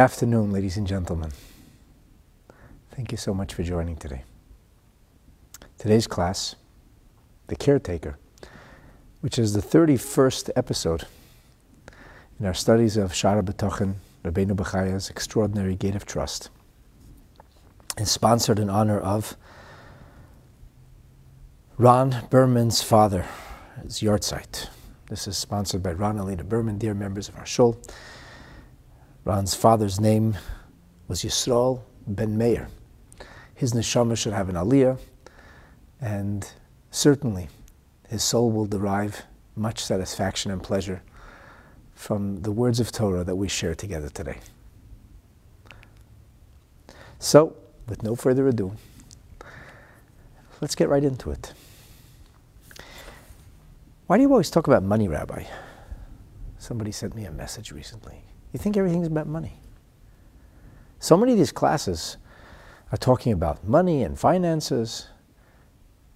afternoon, ladies and gentlemen. Thank you so much for joining today. Today's class, The Caretaker, which is the 31st episode in our studies of Shara B'Tochen, Rabbeinu Bechaya's Extraordinary Gate of Trust, is sponsored in honor of Ron Berman's father, his yahrzeit. This is sponsored by Ron and Alina Berman, dear members of our shul. Ron's father's name was Yisrael Ben Meir. His neshama should have an aliyah, and certainly his soul will derive much satisfaction and pleasure from the words of Torah that we share together today. So, with no further ado, let's get right into it. Why do you always talk about money, Rabbi? Somebody sent me a message recently. You think everything's about money. So many of these classes are talking about money and finances,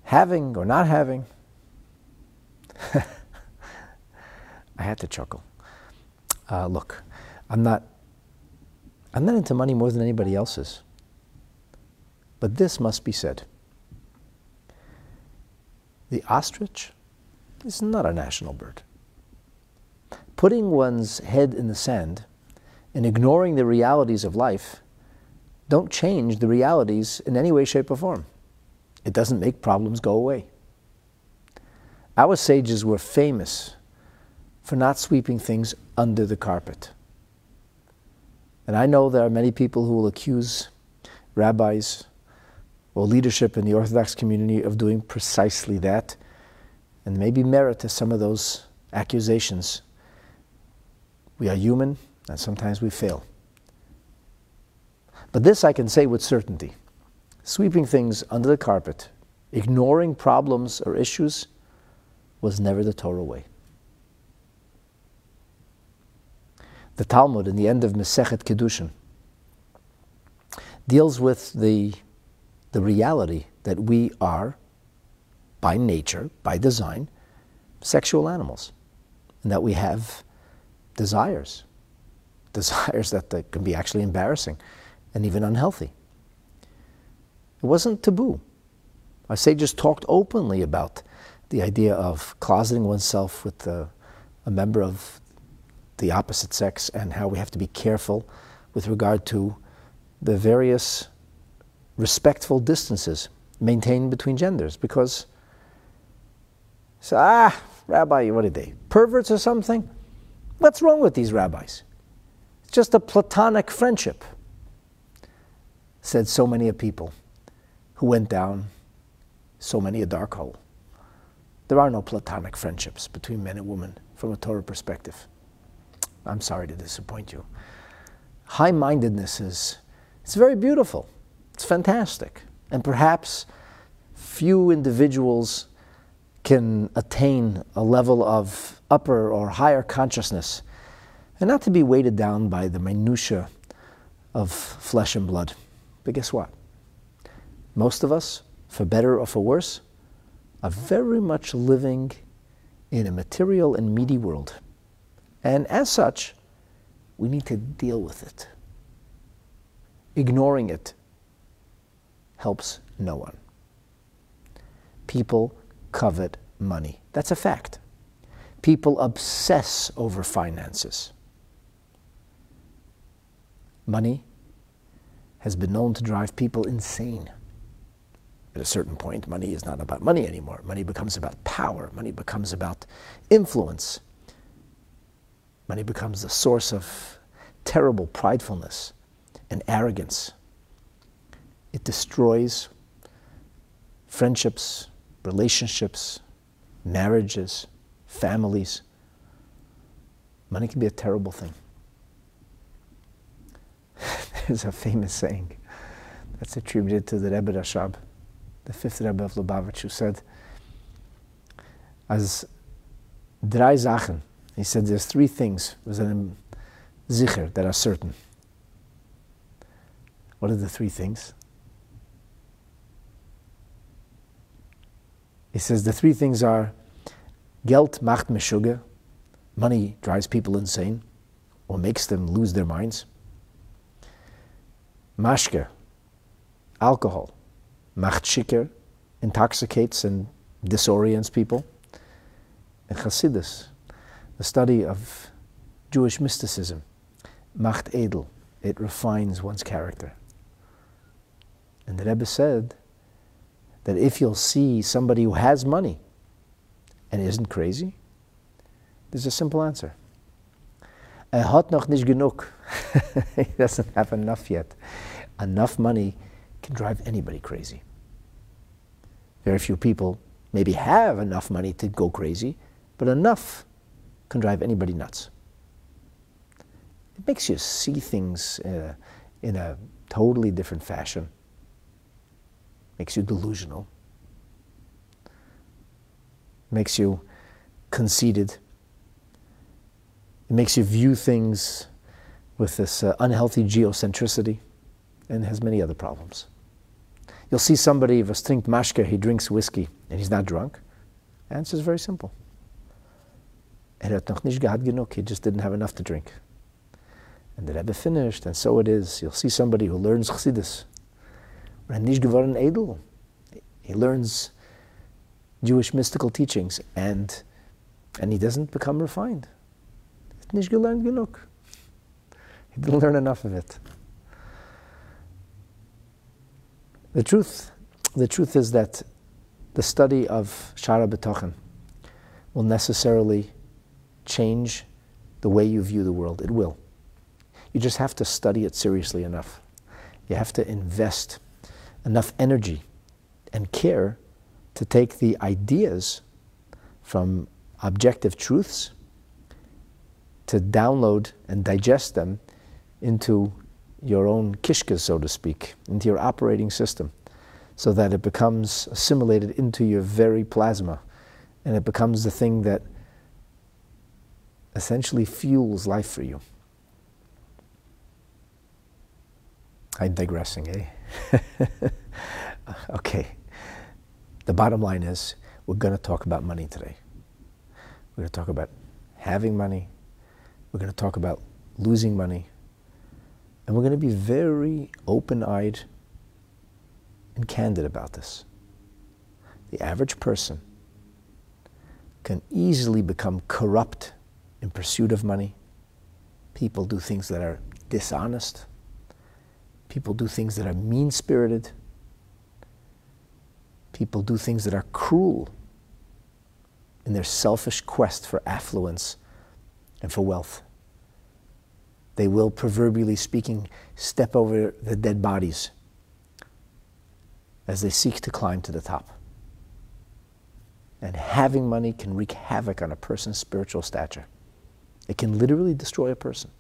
having or not having. I had to chuckle. Uh, look, I'm not, I'm not into money more than anybody else is. But this must be said. The ostrich is not a national bird. Putting one's head in the sand and ignoring the realities of life don't change the realities in any way, shape, or form. It doesn't make problems go away. Our sages were famous for not sweeping things under the carpet. And I know there are many people who will accuse rabbis or leadership in the Orthodox community of doing precisely that, and maybe merit to some of those accusations. We are human, and sometimes we fail. But this I can say with certainty sweeping things under the carpet, ignoring problems or issues, was never the Torah way. The Talmud, in the end of Masechet Kiddushin, deals with the, the reality that we are, by nature, by design, sexual animals, and that we have desires, desires that, can be actually embarrassing and even unhealthy. It wasn't taboo. Our sages talked openly about the idea of closeting oneself with a, a member of the opposite sex and how we have to be careful with regard to the various respectful distances maintained between genders because so ah rabbi what are they perverts or something what's wrong with these rabbis it's just a platonic friendship said so many of people who went down so many a dark hole. There are no platonic friendships between men and women from a Torah perspective. I'm sorry to disappoint you. High mindedness is it's very beautiful. It's fantastic. And perhaps few individuals can attain a level of upper or higher consciousness and not to be weighted down by the minutiae of flesh and blood. But guess what? Most of us, for better or for worse, are very much living in a material and meaty world. And as such, we need to deal with it. Ignoring it helps no one. People covet money. That's a fact. People obsess over finances. Money has been known to drive people insane. At a certain point, money is not about money anymore. Money becomes about power. Money becomes about influence. Money becomes a source of terrible pridefulness and arrogance. It destroys friendships, relationships, marriages, families. Money can be a terrible thing. There's a famous saying that's attributed to the Rebbe Rashab, the fifth Rebbe of Lubavitch, who said, as drei Sachen, he said there's three things, that are certain. What are the three things? He says the three things are Geld macht meshuggah. Money drives people insane or makes them lose their minds. Mashke, alcohol, macht shiker, intoxicates and disorients people. And Chassidus, the study of Jewish mysticism, macht edel, it refines one's character. And the Rebbe said that if you'll see somebody who has money and isn't crazy, there's a simple answer. Er hat noch nicht genug. he doesn't have enough yet. Enough money can drive anybody crazy. Very few people maybe have enough money to go crazy, but enough can drive anybody nuts. It makes you see things uh, in a totally different fashion. Makes you delusional. Makes you conceited. It makes you view things with this uh, unhealthy geocentricity and has many other problems. You'll see somebody, was trinkt mashke, he drinks whiskey, and he's not drunk. Answer is very simple. He just didn't have enough to drink. And the Rebbe finished, and so it is. You'll see somebody who learns Chassidus. Nicht geworden edel. He learns Jewish mystical teachings, and, and he doesn't become refined. Nicht gelernt genug. He didn't learn enough of it. The truth, the truth is that the study of Shara B'tochen will necessarily change the way you view the world. It will. You just have to study it seriously enough. You have to invest enough energy and care to take the ideas from objective truths to download and digest them into your own kishkas, so to speak, into your operating system, so that it becomes assimilated into your very plasma and it becomes the thing that essentially fuels life for you. I'm digressing, eh? okay. The bottom line is we're going to talk about money today. We're going to talk about having money. We're going to talk about losing money. And we're going to be very open eyed and candid about this. The average person can easily become corrupt in pursuit of money. People do things that are dishonest. People do things that are mean spirited. People do things that are cruel in their selfish quest for affluence and for wealth. They will, proverbially speaking, step over the dead bodies as they seek to climb to the top. And having money can wreak havoc on a person's spiritual stature. It can literally destroy a person.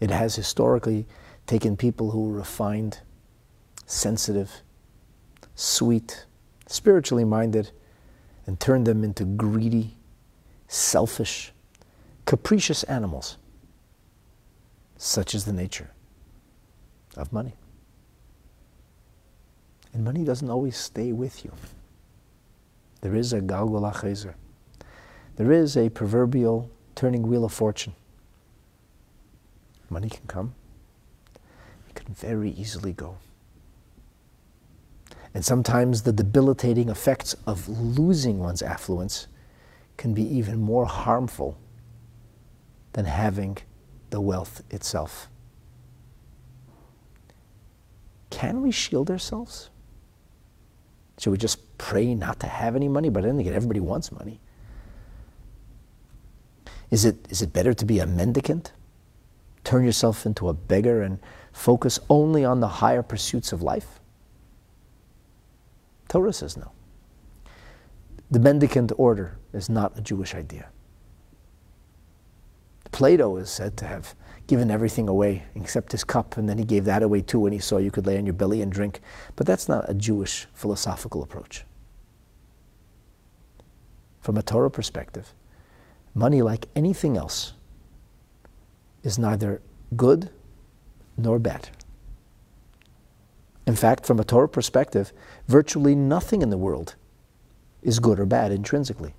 It has historically taken people who were refined, sensitive, sweet, spiritually minded, and turned them into greedy, selfish, capricious animals. Such is the nature of money. And money doesn't always stay with you. There is a galgul achezer. There is a proverbial turning wheel of fortune. Money can come. Very easily go. And sometimes the debilitating effects of losing one's affluence can be even more harmful than having the wealth itself. Can we shield ourselves? Should we just pray not to have any money? But then again, everybody wants money. Is it, is it better to be a mendicant? Turn yourself into a beggar and focus only on the higher pursuits of life? Torah says no. The mendicant order is not a Jewish idea. Plato is said to have given everything away except his cup, and then he gave that away too when he saw you could lay on your belly and drink. But that's not a Jewish philosophical approach. From a Torah perspective, money, like anything else, is neither good nor bad. In fact, from a Torah perspective, virtually nothing in the world is good or bad intrinsically.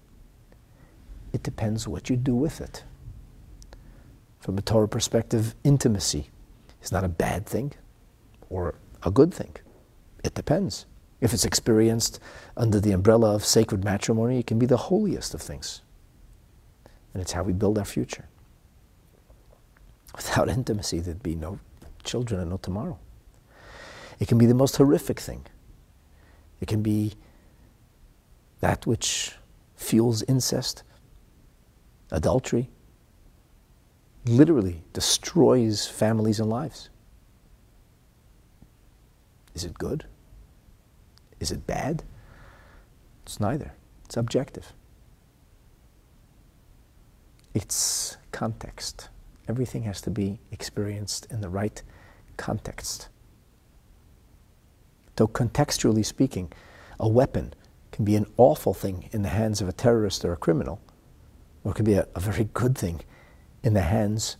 It depends what you do with it. From a Torah perspective, intimacy is not a bad thing or a good thing. It depends. If it's experienced under the umbrella of sacred matrimony, it can be the holiest of things. And it's how we build our future. Without intimacy, there'd be no children and no tomorrow. It can be the most horrific thing. It can be that which fuels incest, adultery, literally destroys families and lives. Is it good? Is it bad? It's neither. It's objective. It's context. Everything has to be experienced in the right context. Though contextually speaking, a weapon can be an awful thing in the hands of a terrorist or a criminal, or it can be a, a very good thing in the hands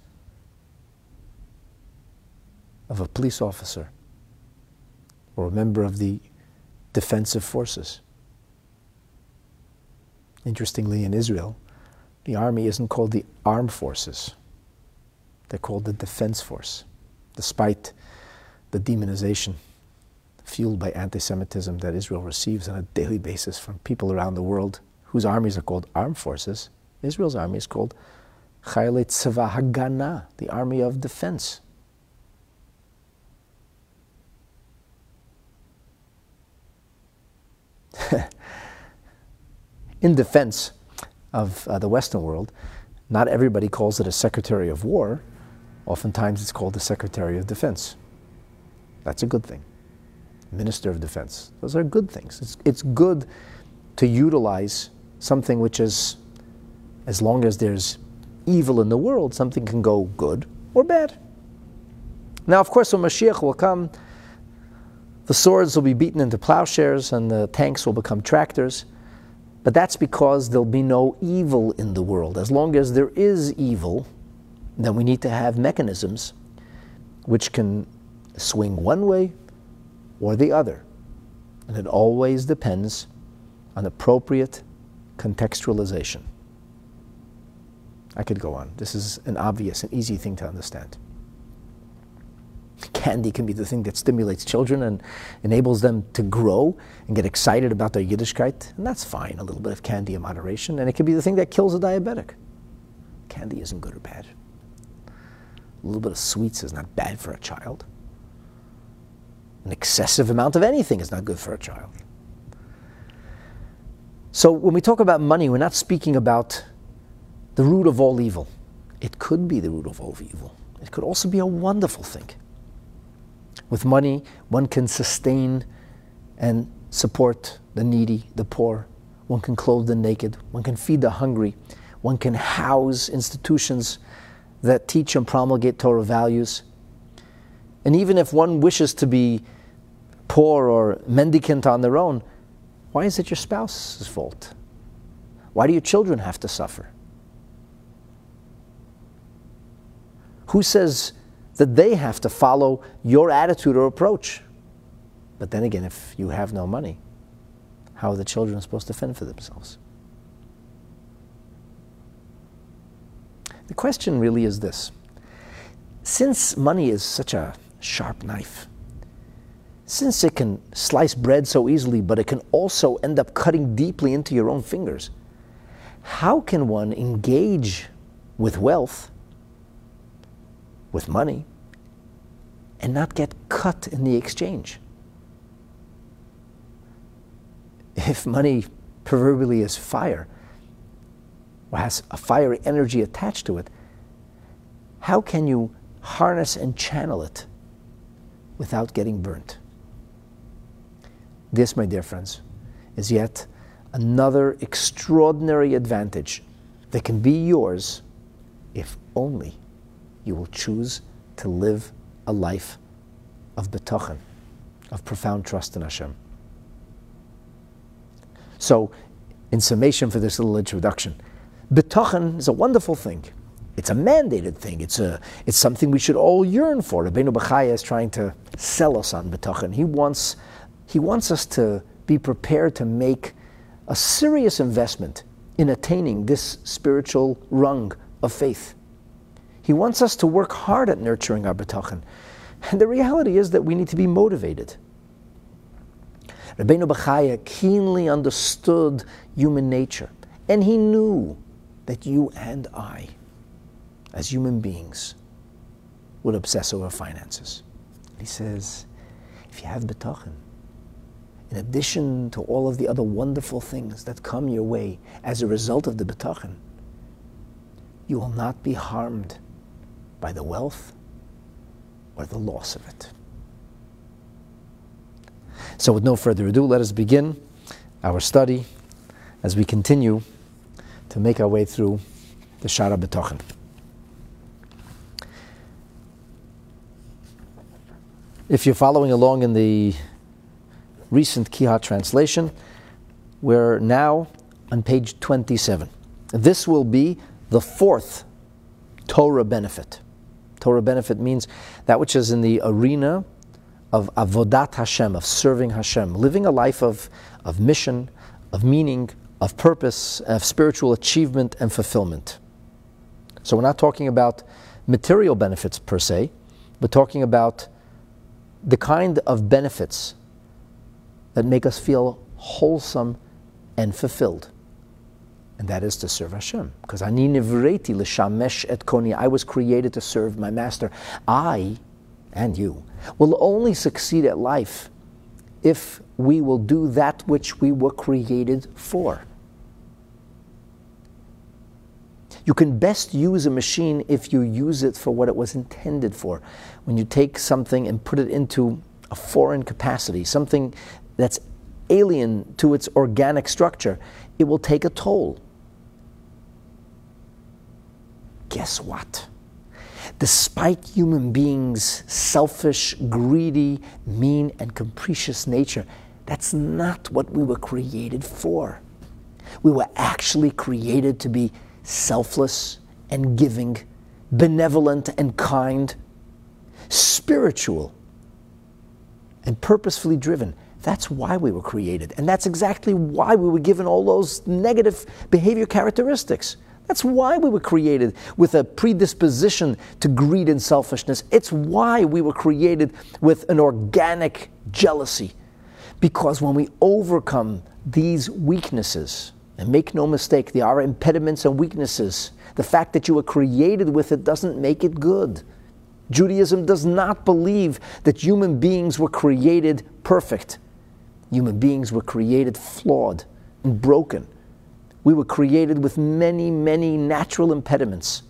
of a police officer or a member of the defensive forces. Interestingly, in Israel, the army isn't called the armed forces, they're called the defense force, despite the demonization fueled by anti Semitism that Israel receives on a daily basis from people around the world whose armies are called armed forces. Israel's army is called Chayalei Tzava Hagana, the army of defense. In defense of uh, the Western world, not everybody calls it a Secretary of War. Oftentimes it's called the Secretary of Defense. That's a good thing. Minister of Defense. Those are good things. It's, it's good to utilize something which is, as long as there's evil in the world, something can go good or bad. Now, of course, when Mashiach will come, the swords will be beaten into plowshares and the tanks will become tractors. But that's because there'll be no evil in the world. As long as there is evil, then we need to have mechanisms which can swing one way or the other. And it always depends on appropriate contextualization. I could go on. This is an obvious and easy thing to understand. Candy can be the thing that stimulates children and enables them to grow and get excited about their Yiddishkeit, and that's fine, a little bit of candy in moderation. And it can be the thing that kills a diabetic. Candy isn't good or bad. A little bit of sweets is not bad for a child. An excessive amount of anything is not good for a child. So when we talk about money, we're not speaking about the root of all evil. It could be the root of all evil. It could also be a wonderful thing. With money, one can sustain and support the needy, the poor. One can clothe the naked. One can feed the hungry. One can house institutions that teach and promulgate Torah values. And even if one wishes to be poor or mendicant on their own, why is it your spouse's fault? Why do your children have to suffer? Who says that they have to follow your attitude or approach? But then again, if you have no money, how are the children supposed to fend for themselves? The question really is this since money is such a sharp knife, since it can slice bread so easily, but it can also end up cutting deeply into your own fingers, how can one engage with wealth with money and not get cut in the exchange. If money proverbially is fire, or has a fiery energy attached to it, how can you harness and channel it without getting burnt? This, my dear friends, is yet another extraordinary advantage that can be yours if only you will choose to live a life of betachin, of profound trust in Hashem. So, in summation for this little introduction, betachin is a wonderful thing. It's a mandated thing. It's, a, it's something we should all yearn for. Rabbeinu Bechaya is trying to sell us on betachin. He wants, he wants us to be prepared to make a serious investment in attaining this spiritual rung of faith. He wants us to work hard at nurturing our bitachon. And the reality is that we need to be motivated. Rabbeinu Bechaya keenly understood human nature, and he knew that you and I, as human beings, will obsess over finances. He says, if you have bitachon, in addition to all of the other wonderful things that come your way as a result of the bitachon, you will not be harmed by the wealth or the loss of it. So, with no further ado, let us begin our study as we continue to make our way through the Shara B'tochen. If you're following along in the recent Kihat translation, we're now on page 27. This will be the fourth Torah benefit. Torah benefit means that which is in the arena of avodat Hashem, of serving Hashem, living a life of, of mission, of meaning, of purpose, of spiritual achievement and fulfillment. So we're not talking about material benefits per se, but talking about the kind of benefits that make us feel wholesome and fulfilled and that is to serve Hashem. Because ani nivreti l'shamesh et. I was created to serve my master. I and you will only succeed at life if we will do that which we were created for. You can best use a machine if you use it for what it was intended for. When you take something and put it into a foreign capacity, something that's alien to its organic structure, it will take a toll guess what? Despite human beings' selfish, greedy, mean, and capricious nature, that's not what we were created for. We were actually created to be selfless and giving, benevolent and kind, spiritual and purposefully driven. That's why we were created. And that's exactly why we were given all those negative behavior characteristics. That's why we were created with a predisposition to greed and selfishness. It's why we were created with an organic jealousy. Because when we overcome these weaknesses, and make no mistake, they are impediments and weaknesses. The fact that you were created with it doesn't make it good. Judaism does not believe that human beings were created perfect. Human beings were created flawed and broken. We were created with many, many natural impediments.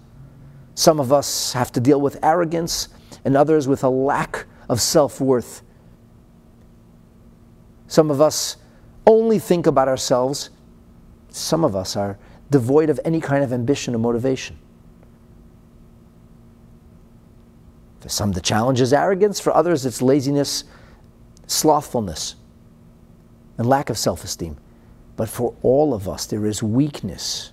Some of us have to deal with arrogance, and others with a lack of self worth. Some of us only think about ourselves. Some of us are devoid of any kind of ambition or motivation. For some, the challenge is arrogance. For others, it's laziness, slothfulness, and lack of self esteem. But for all of us, there is weakness.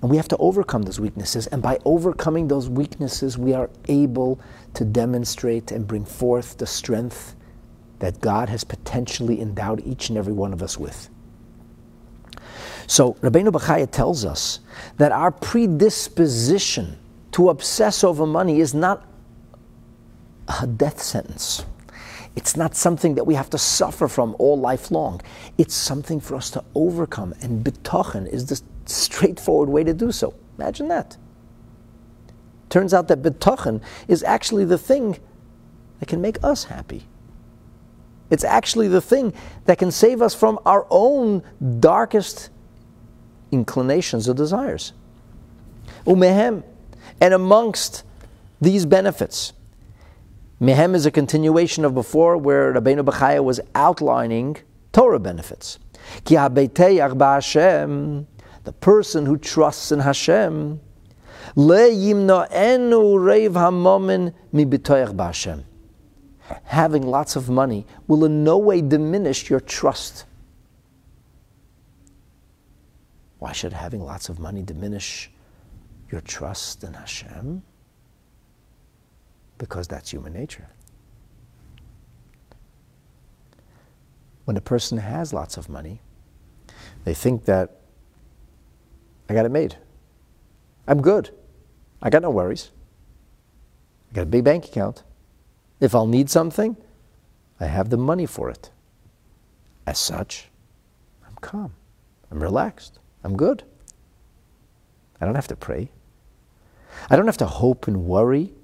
And we have to overcome those weaknesses. And by overcoming those weaknesses, we are able to demonstrate and bring forth the strength that God has potentially endowed each and every one of us with. So Rabbeinu Bechaya tells us that our predisposition to obsess over money is not a death sentence. It's not something that we have to suffer from all life long. It's something for us to overcome. And bitachon is the straightforward way to do so. Imagine that. Turns out that bitachon is actually the thing that can make us happy. It's actually the thing that can save us from our own darkest inclinations or desires. Umehem. And amongst these benefits, Mehem is a continuation of before where Rabbeinu Bechaya was outlining Torah benefits. Ki Hashem, the person who trusts in Hashem, Having lots of money will in no way diminish your trust. Why should having lots of money diminish your trust in Hashem? Because that's human nature. When a person has lots of money, they think that I got it made. I'm good. I got no worries. I got a big bank account. If I'll need something, I have the money for it. As such, I'm calm. I'm relaxed. I'm good. I don't have to pray. I don't have to hope and worry.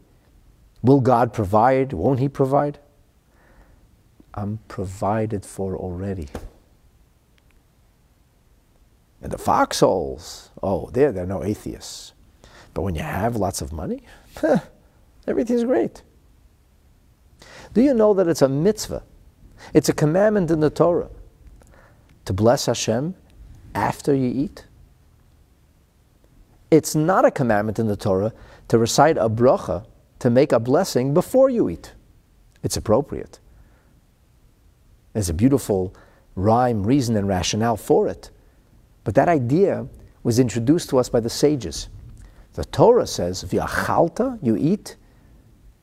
Will God provide? Won't He provide? I'm provided for already. And the foxholes, oh, there, they're no atheists. But when you have lots of money, everything's great. Do you know that it's a mitzvah? It's a commandment in the Torah to bless Hashem after you eat. It's not a commandment in the Torah to recite a bracha, to make a blessing before you eat. It's appropriate. There's a beautiful rhyme, reason, and rationale for it. But that idea was introduced to us by the sages. The Torah says, V'achalta, you eat,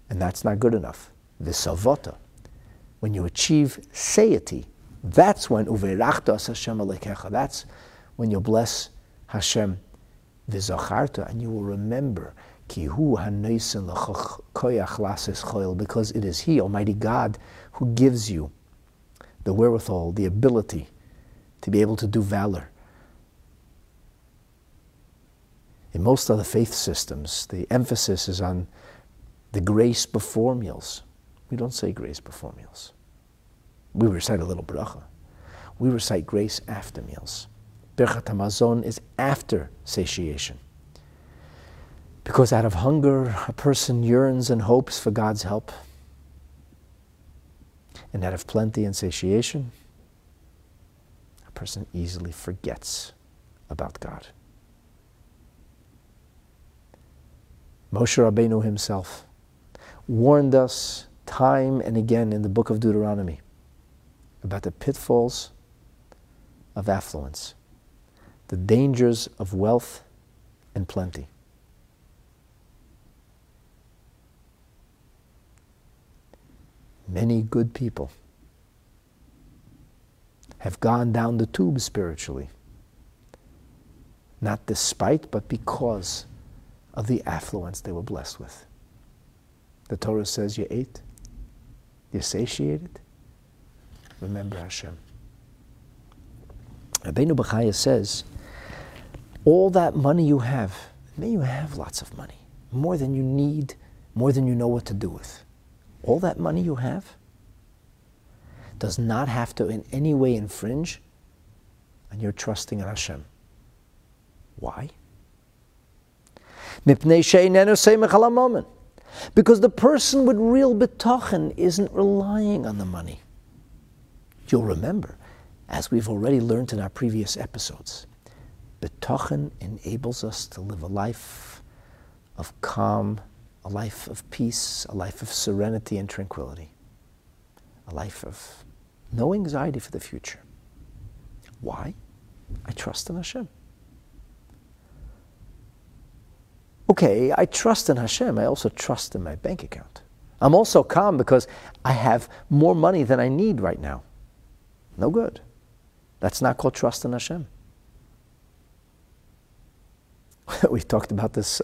and that's not good enough. V'savota, when you achieve satiety, that's when uverachta Hashem alekecha. That's when you bless Hashem v'zacharta, and you will remember because it is He, Almighty God, who gives you the wherewithal, the ability to be able to do valor. In most other faith systems, the emphasis is on the grace before meals. We don't say grace before meals. We recite a little bracha. We recite grace after meals. Birchat Hamazon is after satiation. Because out of hunger, a person yearns and hopes for God's help. And out of plenty and satiation, a person easily forgets about God. Moshe Rabbeinu himself warned us time and again in the book of Deuteronomy about the pitfalls of affluence, the dangers of wealth and plenty. Many good people have gone down the tube spiritually, not despite, but because of the affluence they were blessed with. The Torah says you ate, you're satiated, remember Hashem. Rabbeinu Bechaya says, all that money you have, may you have lots of money, more than you need, more than you know what to do with. All that money you have does not have to in any way infringe on your trusting in Hashem. Why? Because the person with real betochen isn't relying on the money. You'll remember, as we've already learned in our previous episodes, betochen enables us to live a life of calm, a life of peace, a life of serenity and tranquility, a life of no anxiety for the future. Why? I trust in Hashem. Okay, I trust in Hashem. I also trust in my bank account. I'm also calm because I have more money than I need right now. No good. That's not called trust in Hashem. We've talked about this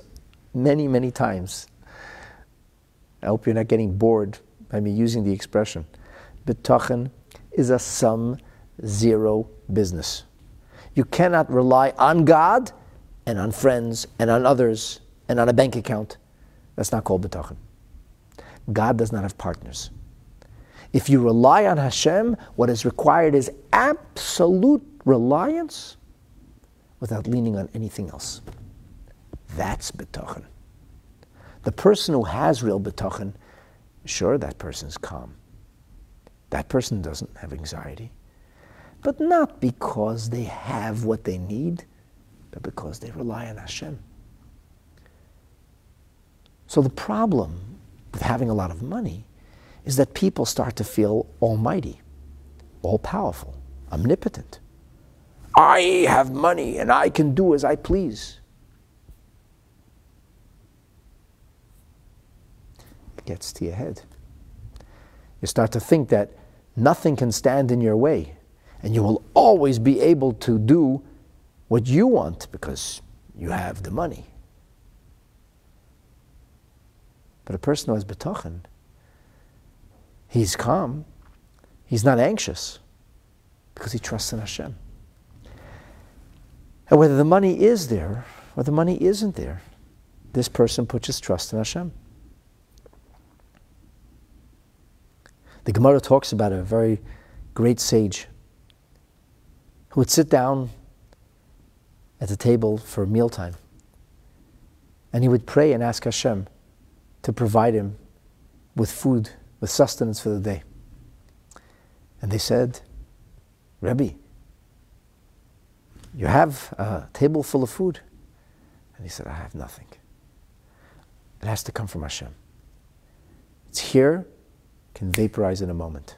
many, many times. I hope you're not getting bored by me using the expression. Betochen is a sum zero business. You cannot rely on God and on friends and on others and on a bank account. That's not called betochen. God does not have partners. If you rely on Hashem, what is required is absolute reliance without leaning on anything else. That's betochen. The person who has real betochen, sure, that person's calm. That person doesn't have anxiety. But not because they have what they need, but because they rely on Hashem. So the problem with having a lot of money is that people start to feel almighty, all powerful, omnipotent. I have money and I can do as I please. Gets to your head. You start to think that nothing can stand in your way and you will always be able to do what you want because you have the money. But a person who has betochen, he's calm, he's not anxious, because he trusts in Hashem. And whether the money is there or the money isn't there, this person puts his trust in Hashem. The Gemara talks about a very great sage who would sit down at the table for mealtime and he would pray and ask Hashem to provide him with food, with sustenance for the day. And they said, Rebbe, you have a table full of food. And he said, I have nothing. It has to come from Hashem. It's here, can vaporize in a moment.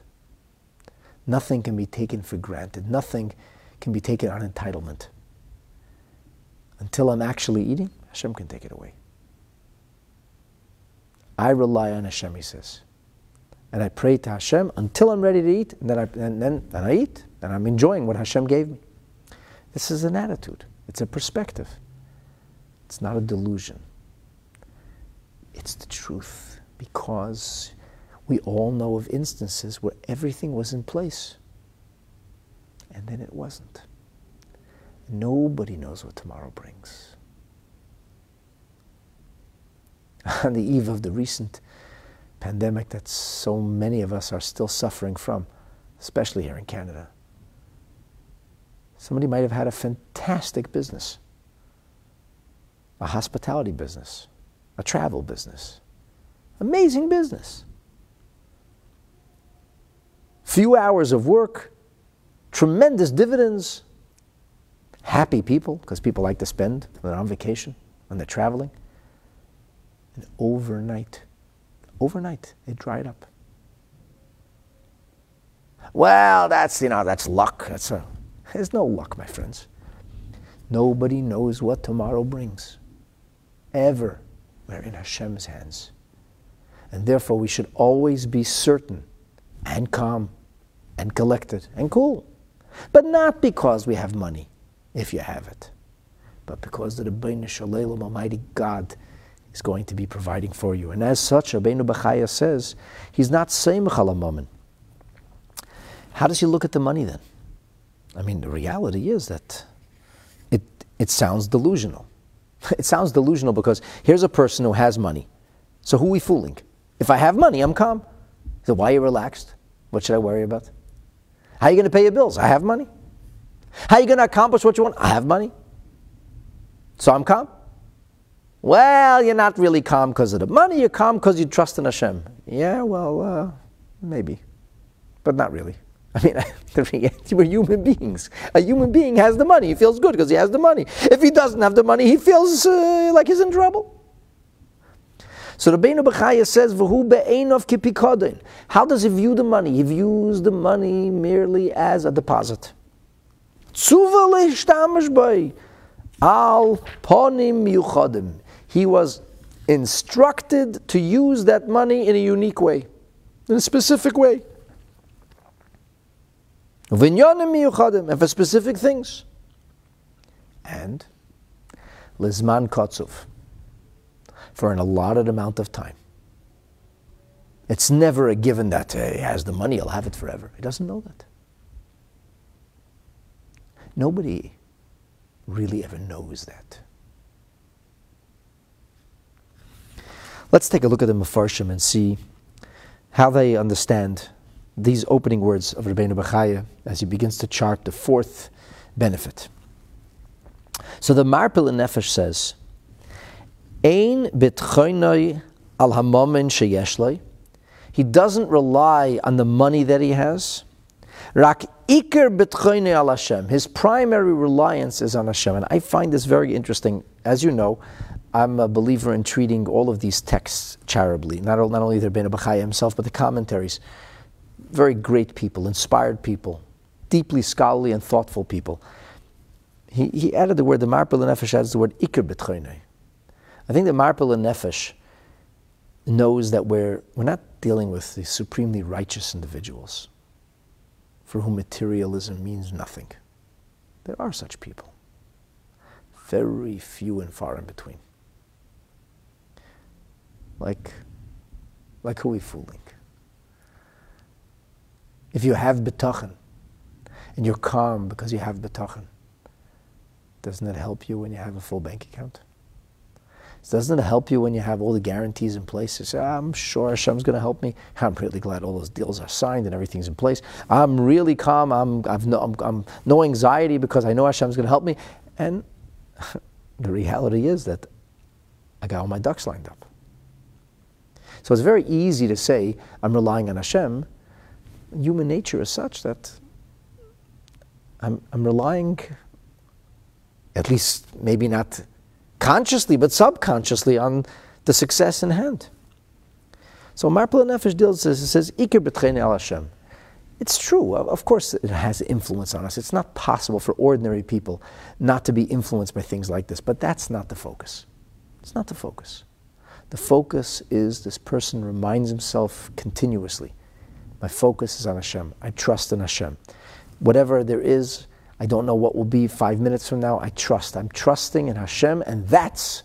Nothing can be taken for granted. Nothing can be taken on entitlement. Until I'm actually eating, Hashem can take it away. I rely on Hashem, he says. And I pray to Hashem until I'm ready to eat, and then I, and then, then I eat, and I'm enjoying what Hashem gave me. This is an attitude, it's a perspective. It's not a delusion. It's the truth because we all know of instances where everything was in place and then it wasn't. Nobody knows what tomorrow brings. On the eve of the recent pandemic that so many of us are still suffering from, especially here in Canada, somebody might have had a fantastic business a hospitality business, a travel business. Amazing business. Few hours of work, tremendous dividends, happy people, because people like to spend when they're on vacation, when they're traveling. And overnight, overnight, it dried up. Well, that's, you know, that's luck. That's a, there's no luck, my friends. Nobody knows what tomorrow brings. Ever. We're in Hashem's hands. And therefore, we should always be certain and calm and collected and cool. But not because we have money if you have it, but because the Ribono Shel Olam, Almighty God, is going to be providing for you. And as such, Rabbeinu Bechaya says, he's not saying Chalamomin. How does he look at the money then? I mean, the reality is that it, it sounds delusional. It sounds delusional because here's a person who has money. So who are we fooling? If I have money, I'm calm. So why are you relaxed? What should I worry about? How are you going to pay your bills? I have money. How are you going to accomplish what you want? I have money. So I'm calm. Well, you're not really calm because of the money. You're calm because you trust in Hashem. Yeah, well, uh, maybe, but not really. I mean, we're human beings. A human being has the money. He feels good because he has the money. If he doesn't have the money, he feels uh, like he's in trouble. So Rabbeinu Bechaya says, "V'hu be'enov kipikodin." How does he view the money? He views the money merely as a deposit. Al ponim yuchadim. He was instructed to use that money in a unique way, in a specific way. And for specific things. And Lizman Kotzuf, for an allotted amount of time. It's never a given that uh, he has the money, he'll have it forever. He doesn't know that. Nobody really ever knows that. Let's take a look at the Mefarshim and see how they understand these opening words of Rabbeinu Bechaya as he begins to chart the fourth benefit. So the Marpe Lanefesh says, Ein bitchoinoi al hamomen sheyeshloi. He doesn't rely on the money that he has. Rak iker bitchoinoi al Hashem. His primary reliance is on Hashem. And I find this very interesting. As you know, I'm a believer in treating all of these texts charitably. Not, not only the Rebbeinu Bechaya himself, but the commentaries very great people, inspired people, deeply scholarly and thoughtful people. He, he added the word, the Marpe Lanefesh adds the word Iker B'tchoinei. I think that the and Nefesh knows that we're, we're not dealing with the supremely righteous individuals for whom materialism means nothing. There are such people. very few and far in between. Like, like who are we fooling? If you have bitachon, and you're calm because you have bitachon, doesn't it help you when you have a full bank account? Doesn't it help you when you have all the guarantees in place? You say, I'm sure Hashem's going to help me. I'm really glad all those deals are signed and everything's in place. I'm really calm. I'm, I've no, I'm, I'm no anxiety because I know Hashem's going to help me. And the reality is that I got all my ducks lined up. So it's very easy to say, I'm relying on Hashem. Human nature is such that I'm, I'm relying, at least maybe not consciously, but subconsciously on the success in hand. So Marpe Lanefesh deals with this, it says, Iker Hashem. It's true, of course it has influence on us. It's not possible for ordinary people not to be influenced by things like this, but that's not the focus. It's not the focus. The focus is this person reminds himself continuously my focus is on Hashem. I trust in Hashem. Whatever there is, I don't know what will be five minutes from now. I trust. I'm trusting in Hashem, and that's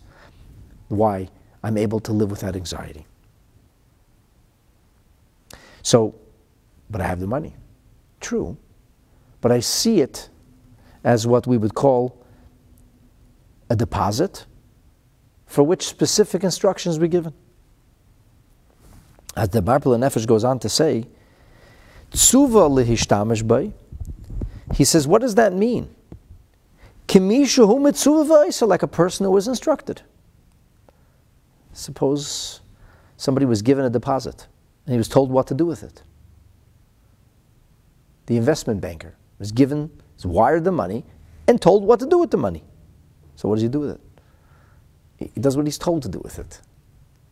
why I'm able to live without anxiety. So, but I have the money. True. But I see it as what we would call a deposit for which specific instructions were given. As the Marpe Lanefesh goes on to say, Tsuva lihishtamesh bay, he says, what does that mean? Like a person who was instructed. Suppose somebody was given a deposit and he was told what to do with it. The investment banker was given, was wired the money, and told what to do with the money. So what does he do with it? He does what he's told to do with it.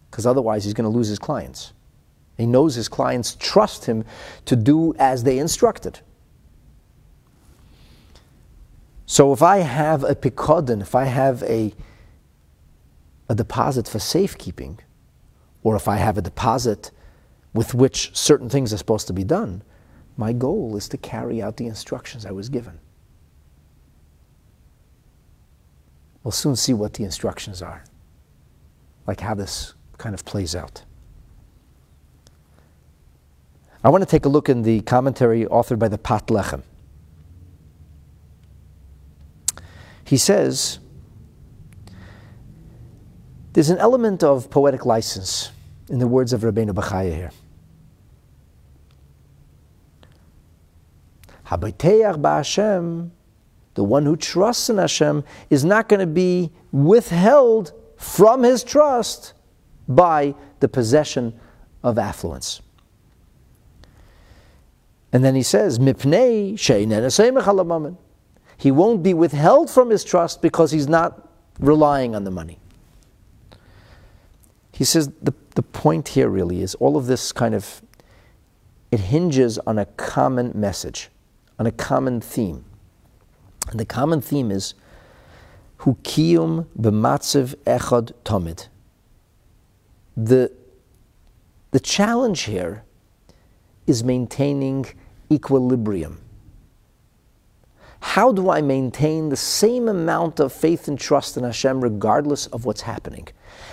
Because otherwise he's going to lose his clients. He knows his clients trust him to do as they instructed. So if I have a pikodin, if I have a, a deposit for safekeeping, or if I have a deposit with which certain things are supposed to be done, my goal is to carry out the instructions I was given. We'll soon see what the instructions are, like how this kind of plays out. I want to take a look in the commentary authored by the Pat Lechem. He says there's an element of poetic license in the words of Rabbeinu Bachaya here. Habayteach ba'Hashem, the one who trusts in Hashem, is not going to be withheld from his trust by the possession of affluence. And then he says, Mipnei he won't be withheld from his trust because he's not relying on the money. He says the, the point here really is all of this kind of, it hinges on a common message, on a common theme. And the common theme is, Hukiyum b'matziv echad tomid. The, the challenge here is maintaining equilibrium how do I maintain the same amount of faith and trust in Hashem regardless of what's happening?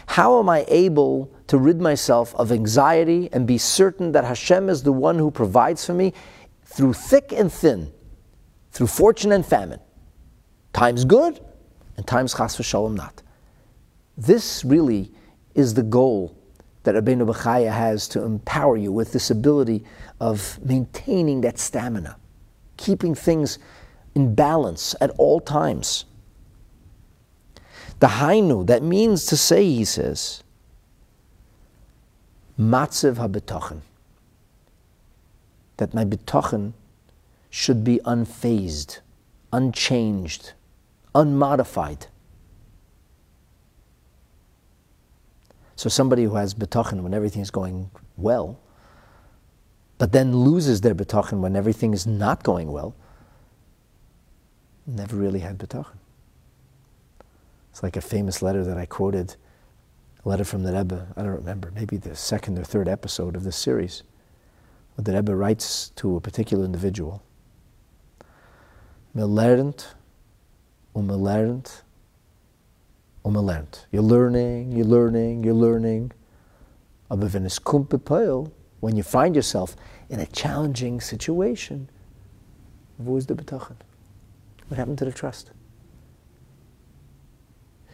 How am I able to rid myself of anxiety and be certain that Hashem is the one who provides for me through thick and thin, through fortune and famine? Times good and times chas v'shalom not. This really is the goal that Rabbeinu Bechaya has to empower you with this ability of maintaining that stamina, keeping things in balance at all times. The hainu, that means to say, he says, matziv habitochen, that my bitochen should be unfazed, unchanged, unmodified. So somebody who has bitochen when everything is going well, but then loses their bitochen when everything is not going well, never really had bitachon. It's like a famous letter that I quoted, a letter from the Rebbe, I don't remember, maybe the second or third episode of this series, where the Rebbe writes to a particular individual. Me lernt, um me lernt, umelernt. You're learning, you're learning, you're learning. When you find yourself in a challenging situation, wo ist der Betachan? What happened to the trust?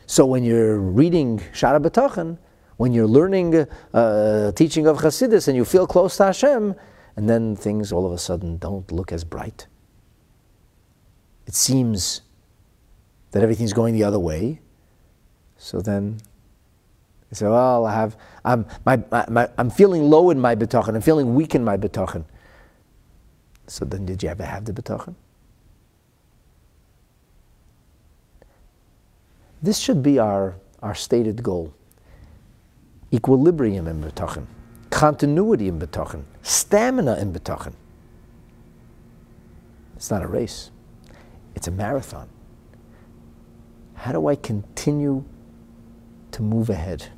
So when you're reading Shara Betachan, when you're learning uh, teaching of Chassidus and you feel close to Hashem, and then things all of a sudden don't look as bright. It seems that everything's going the other way. So then you say, well, I have, I'm, my, my, I'm feeling low in my betachan. I'm feeling weak in my betachan. So then did you ever have the betachan? This should be our, our stated goal. Equilibrium in betachan, continuity in betachan, stamina in betachan. It's not a race. It's a marathon. How do I continue to move ahead?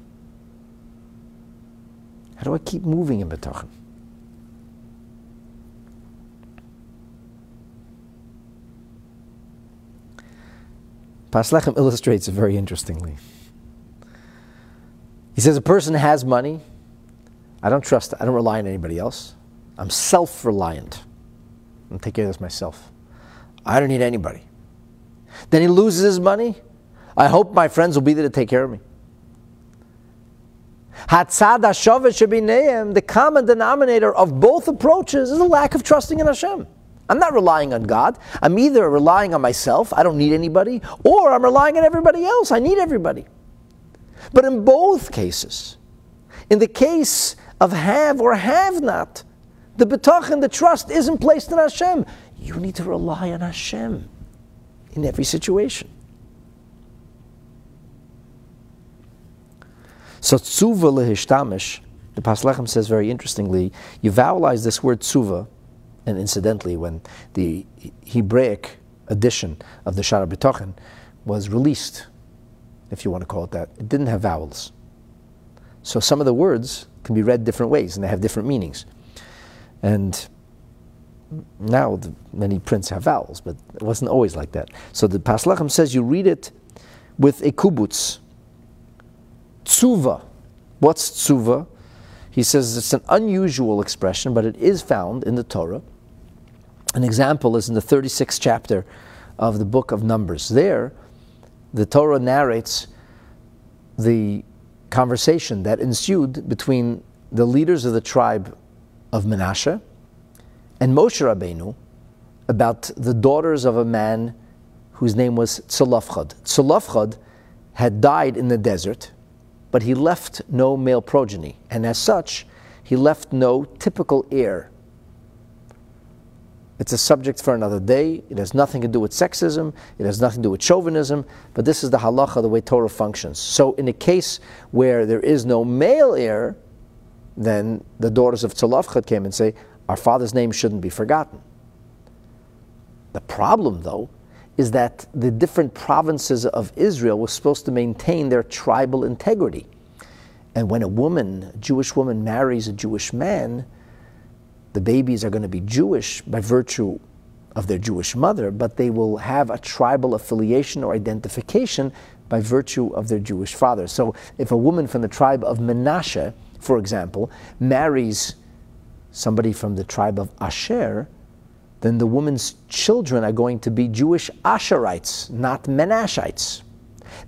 How do I keep moving in Betachan? Paslechem illustrates it very interestingly. He says, A person has money. I don't trust, I don't rely on anybody else. I'm self reliant. I'm take care of this myself. I don't need anybody. Then he loses his money. I hope my friends will be there to take care of me. The common denominator of both approaches is a lack of trusting in Hashem. I'm not relying on God. I'm either relying on myself, I don't need anybody, or I'm relying on everybody else, I need everybody. But in both cases, in the case of have or have not, the betach and the trust isn't placed in Hashem. You need to rely on Hashem in every situation. So tzuva lehishtamish, the Paslechem says very interestingly, you vowelize this word tzuva, and incidentally, when the Hebraic edition of the Shara B'tochen was released, if you want to call it that, it didn't have vowels. So some of the words can be read different ways, and they have different meanings. And now the, many prints have vowels, but it wasn't always like that. So the Paslachim says you read it with a kubutz. Tzuva. What's tzuva? He says it's an unusual expression, but it is found in the Torah. An example is in the 36th chapter of the book of Numbers. There, the Torah narrates the conversation that ensued between the leaders of the tribe of Menashe and Moshe Rabbeinu about the daughters of a man whose name was Tzolofchad. Tzolofchad had died in the desert, but he left no male progeny, and as such, he left no typical heir. It's a subject for another day. It has nothing to do with sexism. It has nothing to do with chauvinism. But this is the halacha, the way Torah functions. So, in a case where there is no male heir, then the daughters of Tzolofchad came and say, our father's name shouldn't be forgotten. The problem, though, is that the different provinces of Israel were supposed to maintain their tribal integrity. And when a woman, a Jewish woman, marries a Jewish man, the babies are going to be Jewish by virtue of their Jewish mother, but they will have a tribal affiliation or identification by virtue of their Jewish father. So if a woman from the tribe of Menashe, for example, marries somebody from the tribe of Asher, then the woman's children are going to be Jewish Asherites, not Menashites.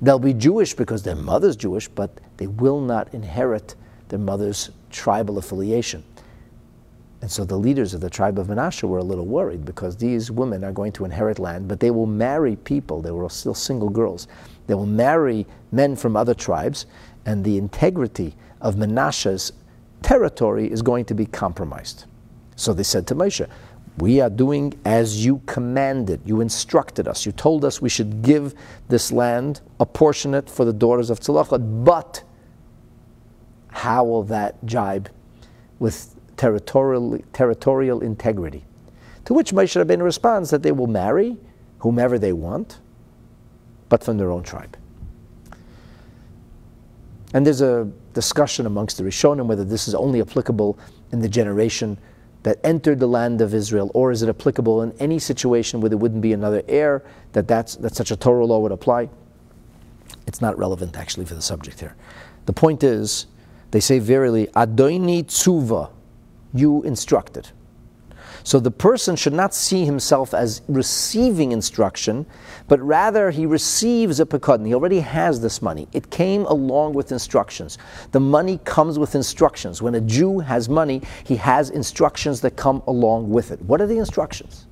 They'll be Jewish because their mother's Jewish, but they will not inherit their mother's tribal affiliation. And so the leaders of the tribe of Menashe were a little worried because these women are going to inherit land, but they will marry people. They were still single girls. They will marry men from other tribes, and the integrity of Menashe's territory is going to be compromised. So they said to Moshe, We are doing as you commanded. You instructed us. You told us we should give this land, apportion it for the daughters of Tzalachat, but how will that jibe with territorial, territorial integrity? To which Moshe Rabbeinu responds that they will marry whomever they want, but from their own tribe. And there's a discussion amongst the Rishonim whether this is only applicable in the generation that entered the land of Israel, or is it applicable in any situation where there wouldn't be another heir, that, that's, that such a Torah law would apply. It's not relevant actually for the subject here. The point is, they say verily, Adoini tzuva, you instructed. So the person should not see himself as receiving instruction, but rather he receives a pekadon. He already has this money. It came along with instructions. The money comes with instructions. When a Jew has money, he has instructions that come along with it. What are the instructions?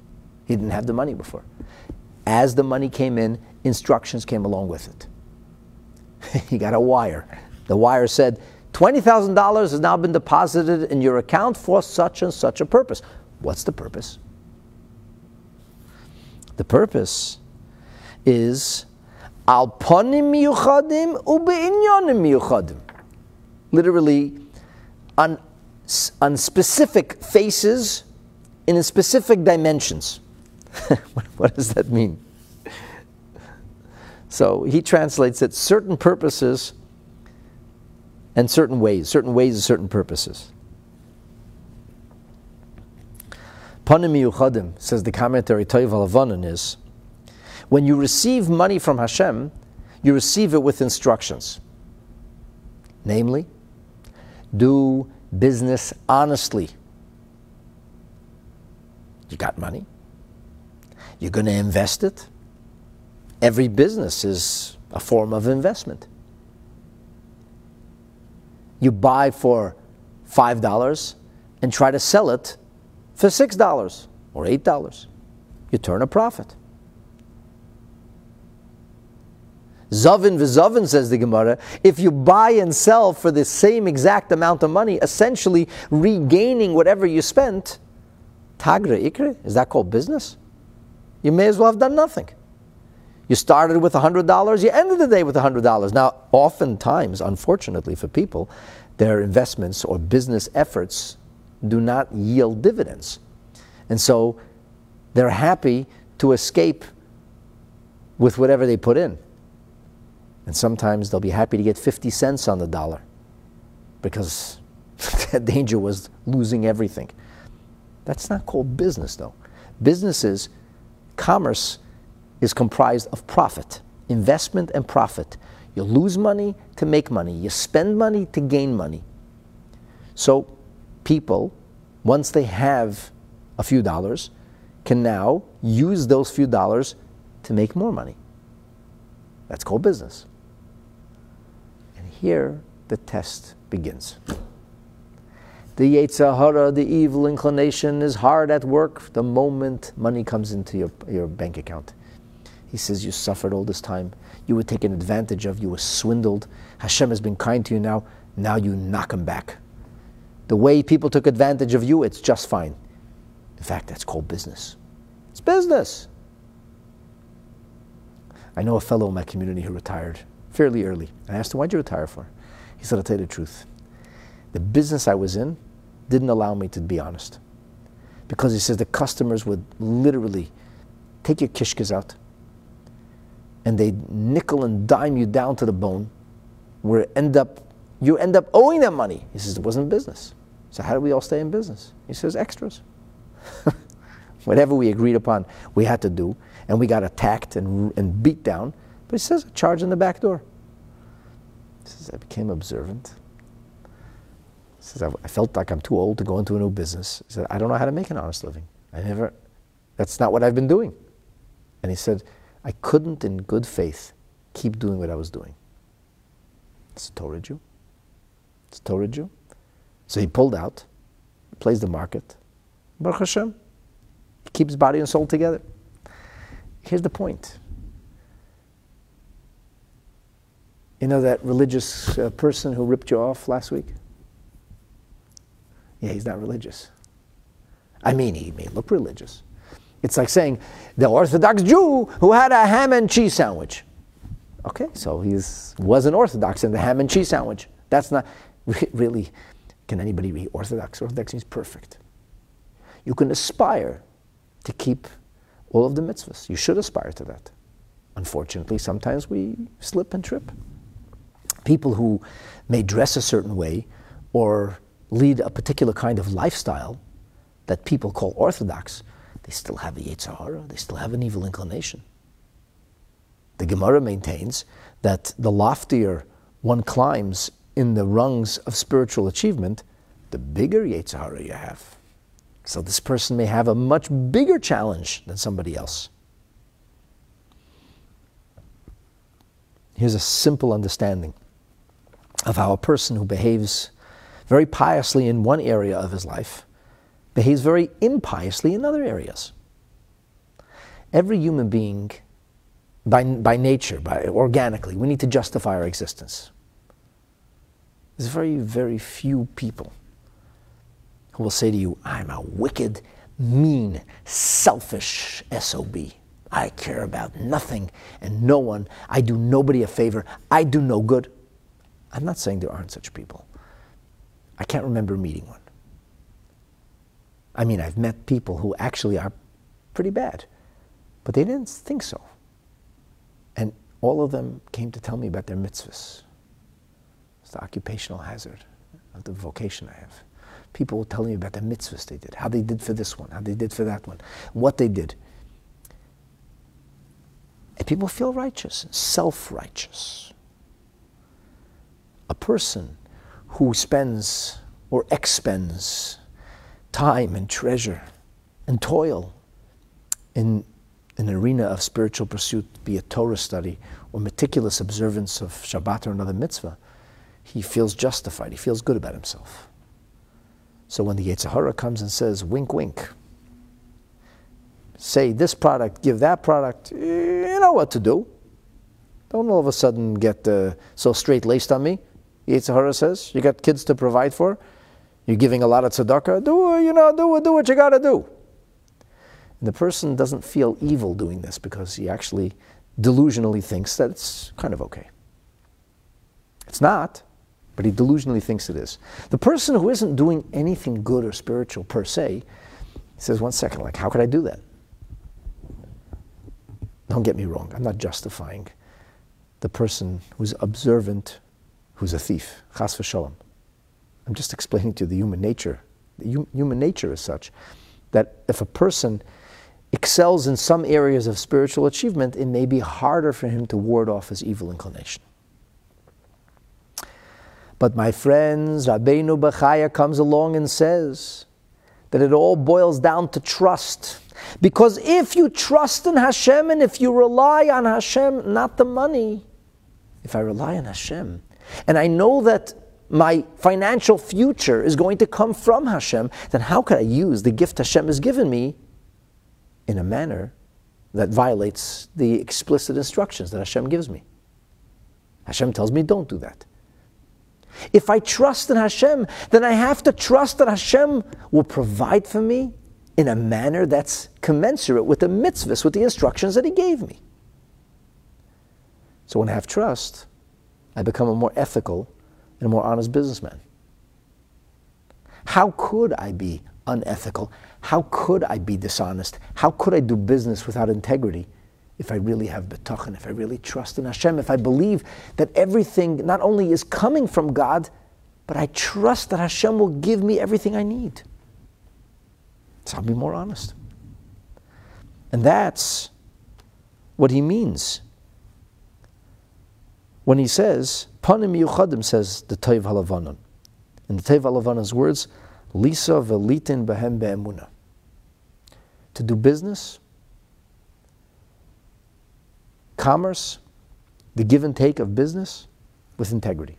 He didn't have the money before. As the money came in, instructions came along with it. he got a wire. The wire said, $20,000 has now been deposited in your account for such and such a purpose. What's the purpose? The purpose is alponim miyuchadim ubeinyonim miyuchadim. Literally, on, on specific faces in specific dimensions. what does that mean? So he translates that certain purposes and certain ways, certain ways and certain purposes. Panim Yuchadim, says the commentary Toiv Alavanan, is when you receive money from Hashem, you receive it with instructions. Namely, do business honestly. You got money, you're going to invest it. Every business is a form of investment. You buy for $5 and try to sell it for $6 or $8. You turn a profit. Zavin v'zavin, says the Gemara, if you buy and sell for the same exact amount of money, essentially regaining whatever you spent, tagra ikre, is that called business? You may as well have done nothing. You started with $100, you ended the day with $100. Now, oftentimes, unfortunately for people, their investments or business efforts do not yield dividends. And so they're happy to escape with whatever they put in. And sometimes they'll be happy to get 50 cents on the dollar because the danger was losing everything. That's not called business, though. Businesses, commerce is comprised of profit, investment and profit. You lose money to make money, you spend money to gain money. So people, once they have a few dollars, can now use those few dollars to make more money. That's called business. And here the test begins. The Yetzer Hara, the evil inclination, is hard at work the moment money comes into your, your bank account. He says, You suffered all this time. You were taken advantage of. You were swindled. Hashem has been kind to you now. Now you knock him back. The way people took advantage of you, it's just fine. In fact, that's called business. It's business. I know a fellow in my community who retired fairly early. I asked him, Why'd you retire for? He said, I'll tell you the truth. The business I was in didn't allow me to be honest. Because he says the customers would literally take your kishkas out and they'd nickel and dime you down to the bone where end up you end up owing them money. He says it wasn't business. So how do we all stay in business? He says extras. Whatever we agreed upon, we had to do, and we got attacked and, and beat down. But he says, a charge in the back door. He says, I became observant. He says, I, felt like I'm too old to go into a new business. He said, I don't know how to make an honest living. I never, that's not what I've been doing. And he said, I couldn't, in good faith, keep doing what I was doing. It's a Torah Jew. It's a Torah Jew. So he pulled out, plays the market. Baruch Hashem. He keeps body and soul together. Here's the point. You know that religious uh, person who ripped you off last week? Yeah, he's not religious. I mean, he may look religious. It's like saying the Orthodox Jew who had a ham and cheese sandwich. Okay, so he wasn't Orthodox in the ham and cheese sandwich. That's not really can anybody be orthodox? Orthodox means perfect. You can aspire to keep all of the mitzvahs. You should aspire to that. Unfortunately, sometimes we slip and trip. People who may dress a certain way or lead a particular kind of lifestyle that people call orthodox, they still have a Yetzer Hara, they still have an evil inclination. The Gemara maintains that the loftier one climbs in the rungs of spiritual achievement, the bigger Yetzer Hara you have. So this person may have a much bigger challenge than somebody else. Here's a simple understanding of how a person who behaves very piously in one area of his life behaves very impiously in other areas. Every human being, by, by nature, by, organically, we need to justify our existence. There's very, very few people who will say to you, I'm a wicked, mean, selfish SOB. I care about nothing and no one. I do nobody a favor. I do no good. I'm not saying there aren't such people. I can't remember meeting one. I mean, I've met people who actually are pretty bad, but they didn't think so. And all of them came to tell me about their mitzvahs. It's the occupational hazard of the vocation I have. People were telling me about the mitzvahs they did, how they did for this one, how they did for that one, what they did. And people feel righteous, self righteous. A person who spends or expends time and treasure and toil in an arena of spiritual pursuit, be it Torah study or meticulous observance of Shabbat or another mitzvah, he feels justified. He feels good about himself. So when the Yetzer Hara comes and says, wink, wink, say this product, give that product, you know what to do. Don't all of a sudden get uh, so straight laced on me. Yetzer Hara says, you got kids to provide for, you're giving a lot of tzedakah, do, it, you know, do, it, do what you got to do. And the person doesn't feel evil doing this because he actually delusionally thinks that it's kind of okay. It's not, but he delusionally thinks it is. The person who isn't doing anything good or spiritual per se says, one second, like, how could I do that? Don't get me wrong, I'm not justifying the person who's observant, who's a thief, chas v'sholem. I'm just explaining to you the human nature. The human nature is such that if a person excels in some areas of spiritual achievement, it may be harder for him to ward off his evil inclination. But my friends, Rabbeinu Bechaya comes along and says that it all boils down to trust. Because if you trust in Hashem and if you rely on Hashem, not the money, if I rely on Hashem, and I know that my financial future is going to come from Hashem, then how could I use the gift Hashem has given me in a manner that violates the explicit instructions that Hashem gives me? Hashem tells me, don't do that. If I trust in Hashem, then I have to trust that Hashem will provide for me in a manner that's commensurate with the mitzvahs, with the instructions that He gave me. So when I have trust, I become a more ethical and a more honest businessman. How could I be unethical? How could I be dishonest? How could I do business without integrity? if I really have betachin, if I really trust in Hashem, if I believe that everything not only is coming from God, but I trust that Hashem will give me everything I need. So I'll be more honest. And that's what he means when he says, Panim Yuchadim says the Taiv Halavanon. In the Taiv Halavanon's words, Lisa velitin behem be'emuna. To do business commerce, the give and take of business with integrity.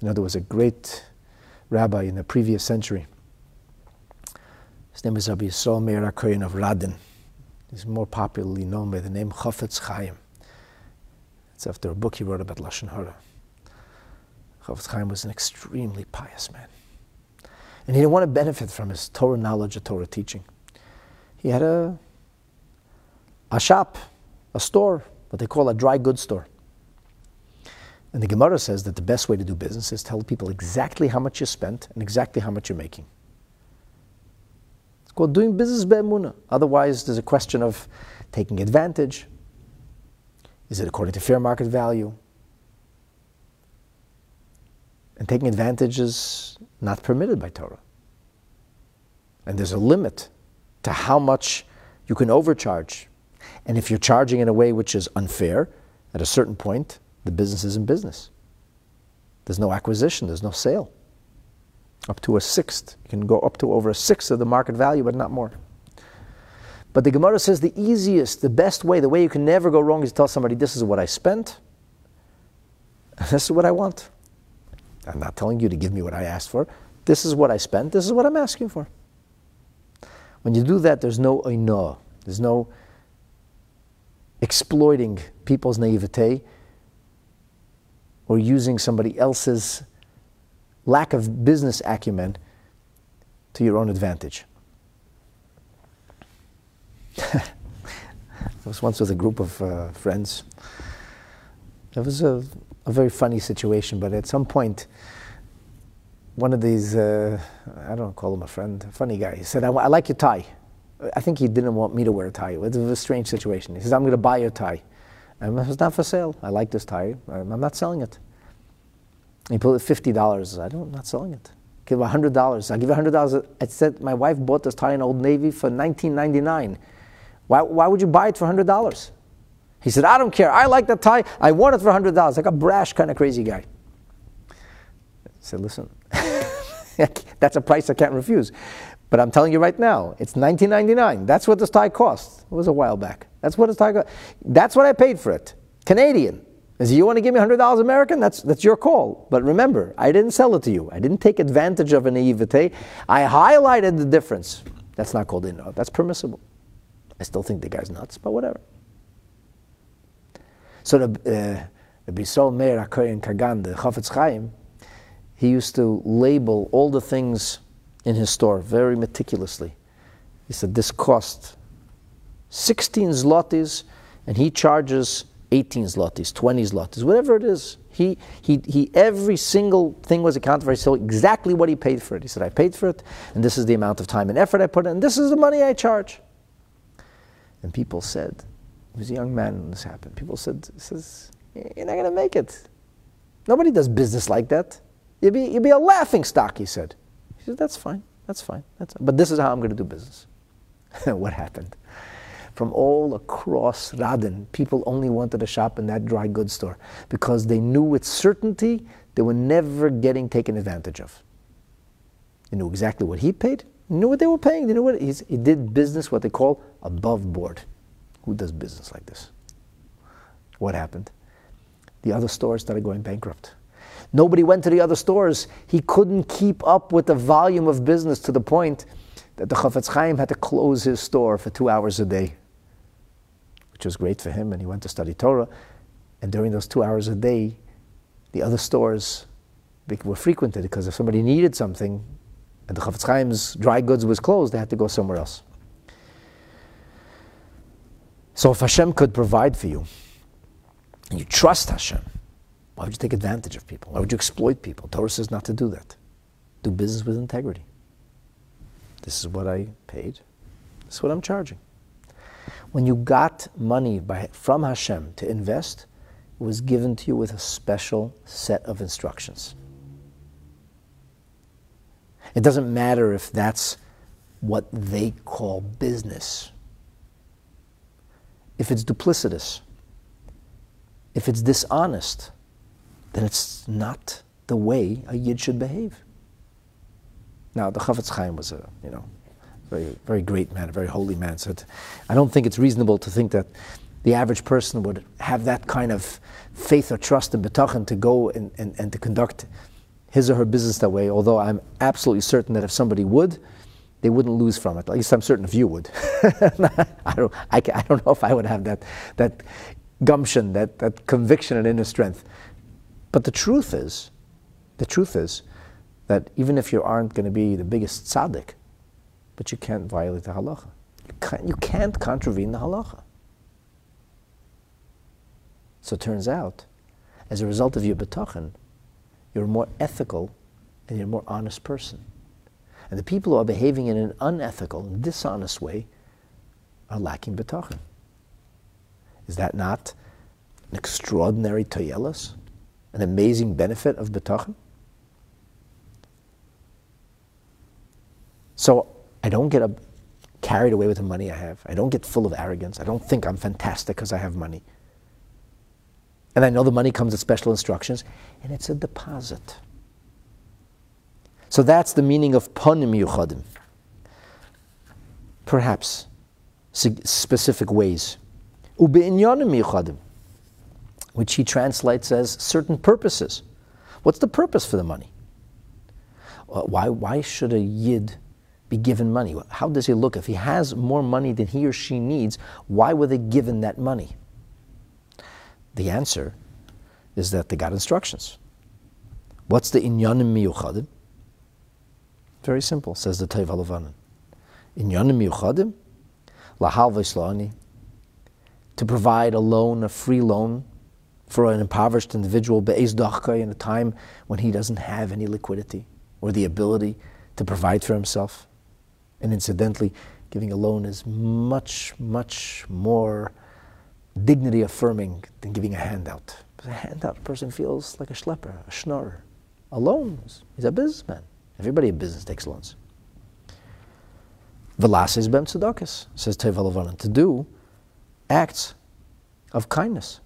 You know, there was a great rabbi in the previous century. His name is Rabbi Yisrael Meir of Radin. He's more popularly known by the name Chafetz Chaim. It's after a book he wrote about Lashon Hara. Chafetz Chaim was an extremely pious man. And he didn't want to benefit from his Torah knowledge or Torah teaching he had a, a shop, a store, what they call a dry goods store. And the Gemara says that the best way to do business is tell people exactly how much you spent and exactly how much you're making. Called doing business be'emuna. Otherwise, there's a question of taking advantage. Is it according to fair market value? And taking advantage is not permitted by Torah. And there's a limit to how much you can overcharge. And if you're charging in a way which is unfair, at a certain point, the business isn't business. There's no acquisition, there's no sale. Up to a sixth. You can go up to over a sixth of the market value, but not more. But the Gemara says the easiest, the best way, the way you can never go wrong is to tell somebody, this is what I spent, this is what I want. I'm not telling you to give me what I asked for. This is what I spent, this is what I'm asking for. When you do that, there's no oino, there's no exploiting people's naivete or using somebody else's lack of business acumen to your own advantage. I was once with a group of uh, friends. It was a, a, very funny situation, but at some point, one of these, uh, I don't call him a friend, funny guy, he said, I, I, like your tie. I think he didn't want me to wear a tie. It was a strange situation. He says, I'm going to buy your tie. And it's not for sale. I like this tie. I'm not selling it. He put it fifty dollars. I don't. I'm not selling it. Give a hundred dollars. I give a hundred dollars. I said my wife bought this tie in Old Navy for nineteen ninety nine. Why, why would you buy it for hundred dollars? He said, I don't care. I like that tie. I want it for hundred dollars. Like a brash kind of crazy guy. I said, listen, that's a price I can't refuse. But I'm telling you right now, it's 19.99. That's what this tie cost. It was a while back. That's what this tie. That's what I paid for it. Canadian. Is you want to give me $100 American? That's, that's your call. But remember, I didn't sell it to you. I didn't take advantage of a naivete. I highlighted the difference. That's not called in. That's permissible. I still think the guy's nuts, but whatever. So the, uh, Bisol Meir HaKoyen Kagan, the Chafetz Chaim, he used to label all the things in his store very meticulously. He said, this cost 16 zlotys, and he charges 18 zlotys, 20 zlotys, whatever it is. He, he, he, every single thing was accounted for. He said exactly what he paid for it. He said, I paid for it, and this is the amount of time and effort I put in, and this is the money I charge. And people said, he was a young man when this happened. People said, says, You're not going to make it. Nobody does business like that. You'd be, you'd be a laughing stock, he said. He said, That's fine. That's fine. That's, but this is how I'm going to do business. what happened? From all across Radin, people only wanted to shop in that dry goods store because they knew with certainty they were never getting taken advantage of. They knew exactly what he paid, they knew what they were paying, they knew what he did business, what they call above board. Who does business like this? What happened? The other stores started going bankrupt. Nobody went to the other stores. He couldn't keep up with the volume of business to the point that the Chafetz Chaim had to close his store for two hours a day which was great for him, and he went to study Torah. And during those two hours a day, the other stores were frequented because if somebody needed something and the Chafetz Chaim's dry goods was closed, they had to go somewhere else. So if Hashem could provide for you, and you trust Hashem, why would you take advantage of people? Why would you exploit people? Torah says not to do that. Do business with integrity. This is what I paid. This is what I'm charging. When you got money by, from Hashem to invest, it was given to you with a special set of instructions. It doesn't matter if that's what they call business. If it's duplicitous, if it's dishonest, then it's not the way a yid should behave. Now, the Chafetz Chaim was a, you know, very, very great man, a very holy man. So I don't think it's reasonable to think that the average person would have that kind of faith or trust in Betachan to go and, and, and to conduct his or her business that way, although I'm absolutely certain that if somebody would, they wouldn't lose from it. At least I'm certain if you would. I, don't, I, I, don't know if I would have that, that gumption, that, that conviction and inner strength. But the truth is, the truth is that even if you aren't going to be the biggest tzaddik, but you can't violate the halacha. You can't, you can't contravene the halacha. So it turns out, as a result of your betachin, you're a more ethical and you're a more honest person. And the people who are behaving in an unethical and dishonest way are lacking betachin. Is that not an extraordinary toyelas, an amazing benefit of betachin? So I don't get carried away with the money I have. I don't get full of arrogance. I don't think I'm fantastic because I have money. And I know the money comes with special instructions, and it's a deposit. So that's the meaning of ponim yuchadim. Perhaps specific ways. Ube'inyanim yuchadim, which he translates as certain purposes. What's the purpose for the money? Uh, why, why should a yid be given money? How does he look? If he has more money than he or she needs, why were they given that money? The answer is that they got instructions. What's the inyanim miyuchadim? Very simple, says the Teiv Halavanan. Inyanim miyuchadim, lahal v'islani, to provide a loan, a free loan, for an impoverished individual, be'ez in a time when he doesn't have any liquidity or the ability to provide for himself. And incidentally, giving a loan is much, much more dignity affirming than giving a handout. But a handout, a person feels like a schlepper, a schnorrer. A loan, he's a businessman. Everybody in business takes loans. Velasis bem tzedakis, says Tevel to do acts of kindness,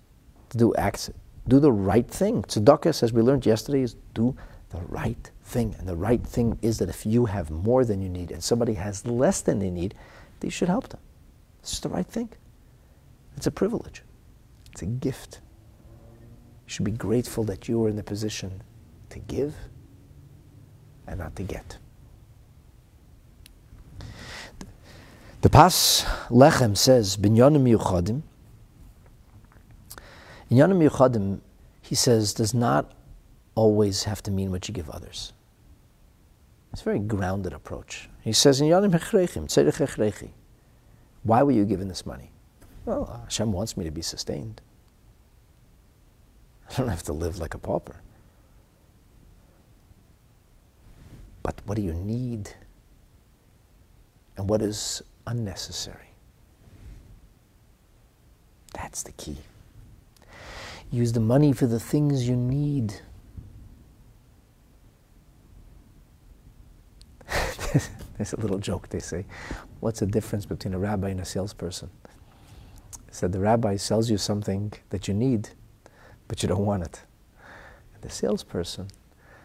to do acts, do the right thing. Tzedakis, as we learned yesterday, is do the right thing. And the right thing is that if you have more than you need and somebody has less than they need, that you should help them. It's just the right thing. It's a privilege. It's a gift. You should be grateful that you are in the position to give and not to get. The Pas Lechem says, Binyanim Yuchadim. Binyanim Yuchadim, he says, does not always have to mean what you give others. It's a very grounded approach. He says, "In Why were you given this money? Well, Hashem wants me to be sustained. I don't have to live like a pauper. But what do you need? And what is unnecessary? That's the key. Use the money for the things you need There's a little joke they say. What's the difference between a rabbi and a salesperson? said the rabbi sells you something that you need, but you don't want it. And the salesperson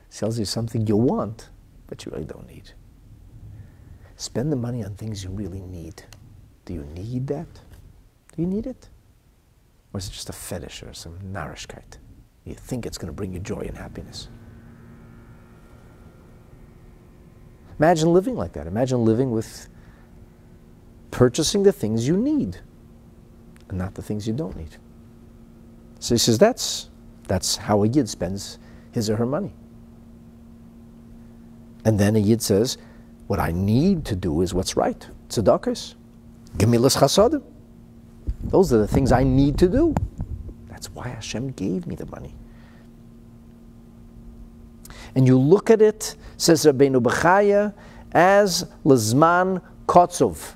sells you something you want, but you really don't need. Spend the money on things you really need. Do you need that? Do you need it? Or is it just a fetish or some narishkeit? You think it's going to bring you joy and happiness. Imagine living like that. Imagine living with purchasing the things you need and not the things you don't need. So he says that's, that's how a Yid spends his or her money. And then a Yid says, what I need to do is what's right. Tzedakahs. Gemilas chasadim. Those are the things I need to do. That's why Hashem gave me the money and you look at it, says Rabbeinu Bechaya, as Lazman Kotzov.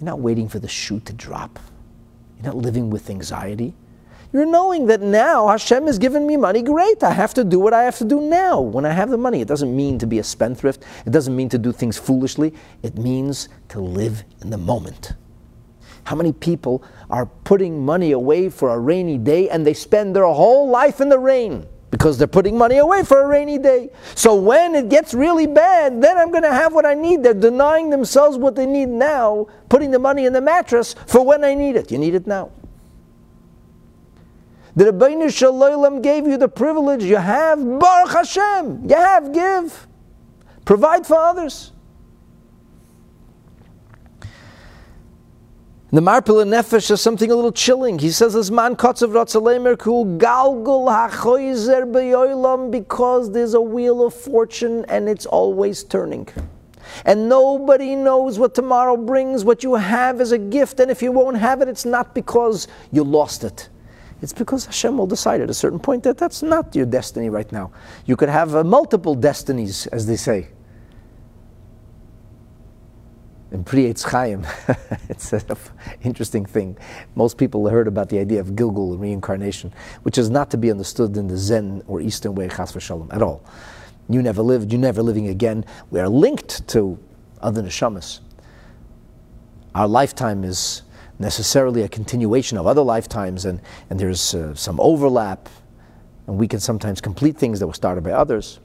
You're not waiting for the shoe to drop. You're not living with anxiety. You're knowing that now Hashem has given me money. Great, I have to do what I have to do now when I have the money. It doesn't mean to be a spendthrift. It doesn't mean to do things foolishly. It means to live in the moment. How many people are putting money away for a rainy day and they spend their whole life in the rain? Because they're putting money away for a rainy day. So when it gets really bad, then I'm going to have what I need. They're denying themselves what they need now, putting the money in the mattress for when I need it. You need it now. The Ribono Shel Olam gave you the privilege. You have Baruch Hashem. You have give. Provide for others. The Marpe Lanefesh is something a little chilling. He says, "As man kotzav ratzalemer ku galgul hachoizer beyolam," because there's a wheel of fortune and it's always turning. And nobody knows what tomorrow brings. What you have is a gift, and if you won't have it, it's not because you lost it. It's because Hashem will decide at a certain point that that's not your destiny right now. You could have uh, multiple destinies, as they say in Pri Chaim, it's an interesting thing. Most people heard about the idea of Gilgul, reincarnation, which is not to be understood in the Zen or Eastern way, Chas v'shalom, at all. You never lived, you're never living again. We are linked to other neshamas. our lifetime is necessarily a continuation of other lifetimes, and, and there's uh, some overlap, and we can sometimes complete things that were started by others.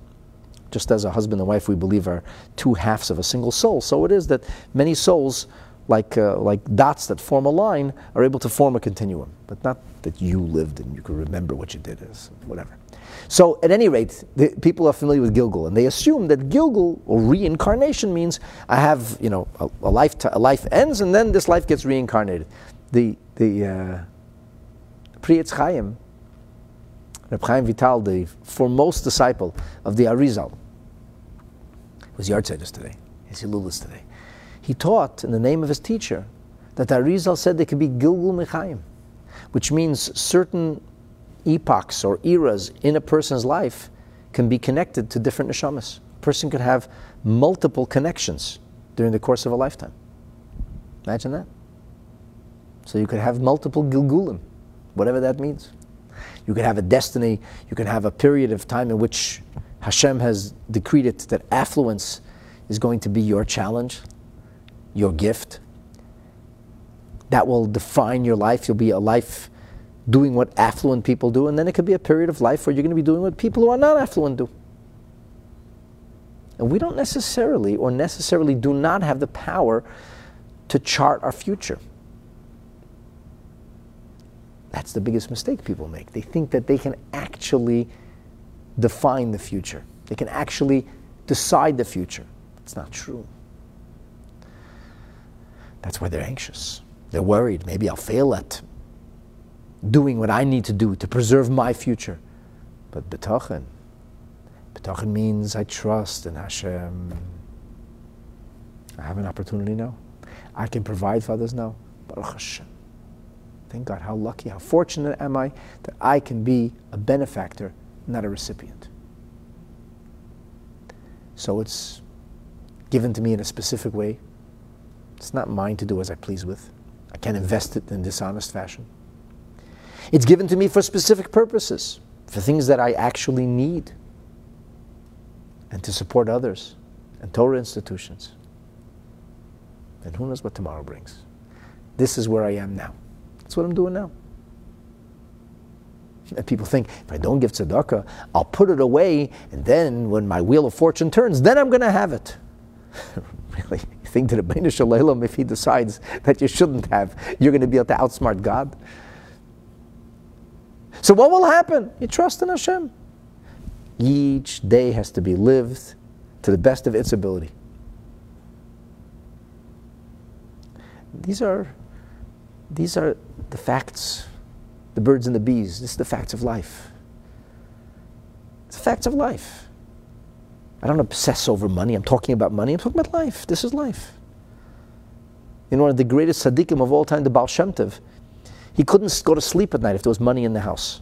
Just as a husband and wife, we believe are two halves of a single soul. So it is that many souls, like, uh, like dots that form a line, are able to form a continuum, but not that you lived and you can remember what you did as whatever. So, at any rate, the, people are familiar with Gilgul, and they assume that Gilgul or reincarnation means I have, you know, a, a life, a life ends, and then this life gets reincarnated. The the uh, Pri Etz Chaim, Reb Chaim Vital, the foremost disciple of the Arizal, was Yartzeit today. His Hilulis today. He taught in the name of his teacher that the Arizal said there could be Gilgul Mechaim, which means certain epochs or eras in a person's life can be connected to different neshamas. A person could have multiple connections during the course of a lifetime. Imagine that. So you could have multiple gilgulim, whatever that means. You can have a destiny, you can have a period of time in which Hashem has decreed it that affluence is going to be your challenge, your gift. That will define your life. You'll be a life doing what affluent people do, and then it could be a period of life where you're going to be doing what people who are not affluent do. And we don't necessarily, or necessarily do not have the power to chart our future. That's the biggest mistake people make. They think that they can actually define the future, they can actually decide the future. It's not true. That's why they're anxious. They're worried. Maybe I'll fail at doing what I need to do to preserve my future. But betochen, betochen means I trust in Hashem. I have an opportunity now. I can provide for others now. Baruch Hashem. Thank God. How lucky, how fortunate am I that I can be a benefactor, not a recipient. So it's given to me in a specific way. It's not mine to do as I please with. I can't invest it in dishonest fashion. It's given to me for specific purposes, for things that I actually need, and to support others and Torah institutions. And who knows what tomorrow brings. This is where I am now. That's what I'm doing now. And people think if I don't give tzedakah, I'll put it away, and then when my wheel of fortune turns, then I'm going to have it. really? You think that Ribono Shel Olam, if he decides that you shouldn't have, you're going to be able to outsmart God? So what will happen? You trust in Hashem. Each day has to be lived to the best of its ability. These are, these are the facts, the birds and the bees. This is the facts of life. It's the facts of life. I don't obsess over money. I'm talking about money. I'm talking about life. This is life. In one of the greatest tzaddikim of all time, the Baal Shem Tov, he couldn't go to sleep at night if there was money in the house.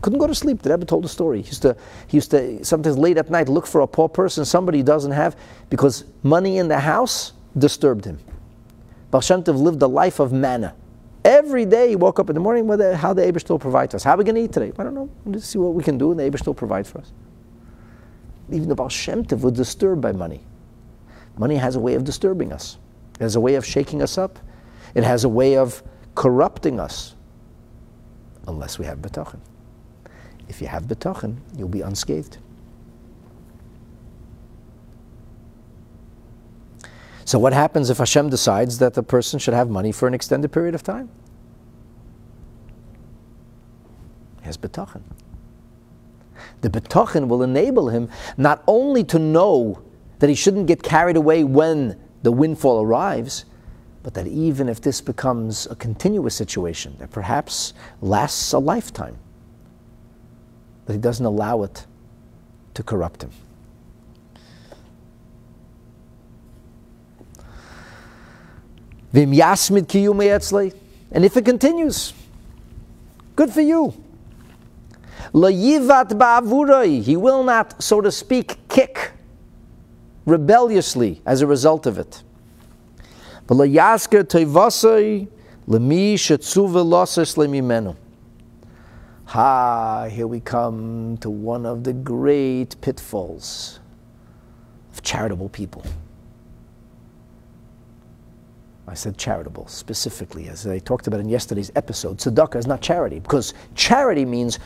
Couldn't go to sleep. The Rebbe told a story. He used to, he used to sometimes late at night look for a poor person, somebody he doesn't have, because money in the house disturbed him. Baal Shem Tov lived a life of manna. Every day he woke up in the morning, whether, how the Abishtal provide for us. How are we going to eat today? I don't know. Let's see what we can do, and the Abishtal provide for us. Even the Baal Shem Tov was disturbed by money. Money has a way of disturbing us. It has a way of shaking us up. It has a way of corrupting us unless we have betochen. If you have betochen, you'll be unscathed. So what happens if Hashem decides that the person should have money for an extended period of time? He has betochen. The betochen will enable him not only to know that he shouldn't get carried away when the windfall arrives, but that even if this becomes a continuous situation that perhaps lasts a lifetime, that he doesn't allow it to corrupt him. And if it continues, good for you. He will not, so to speak, kick rebelliously as a result of it. Ha, here we come to one of the great pitfalls of charitable people. I said charitable specifically, as I talked about in yesterday's episode. Tzedakah is not charity because charity means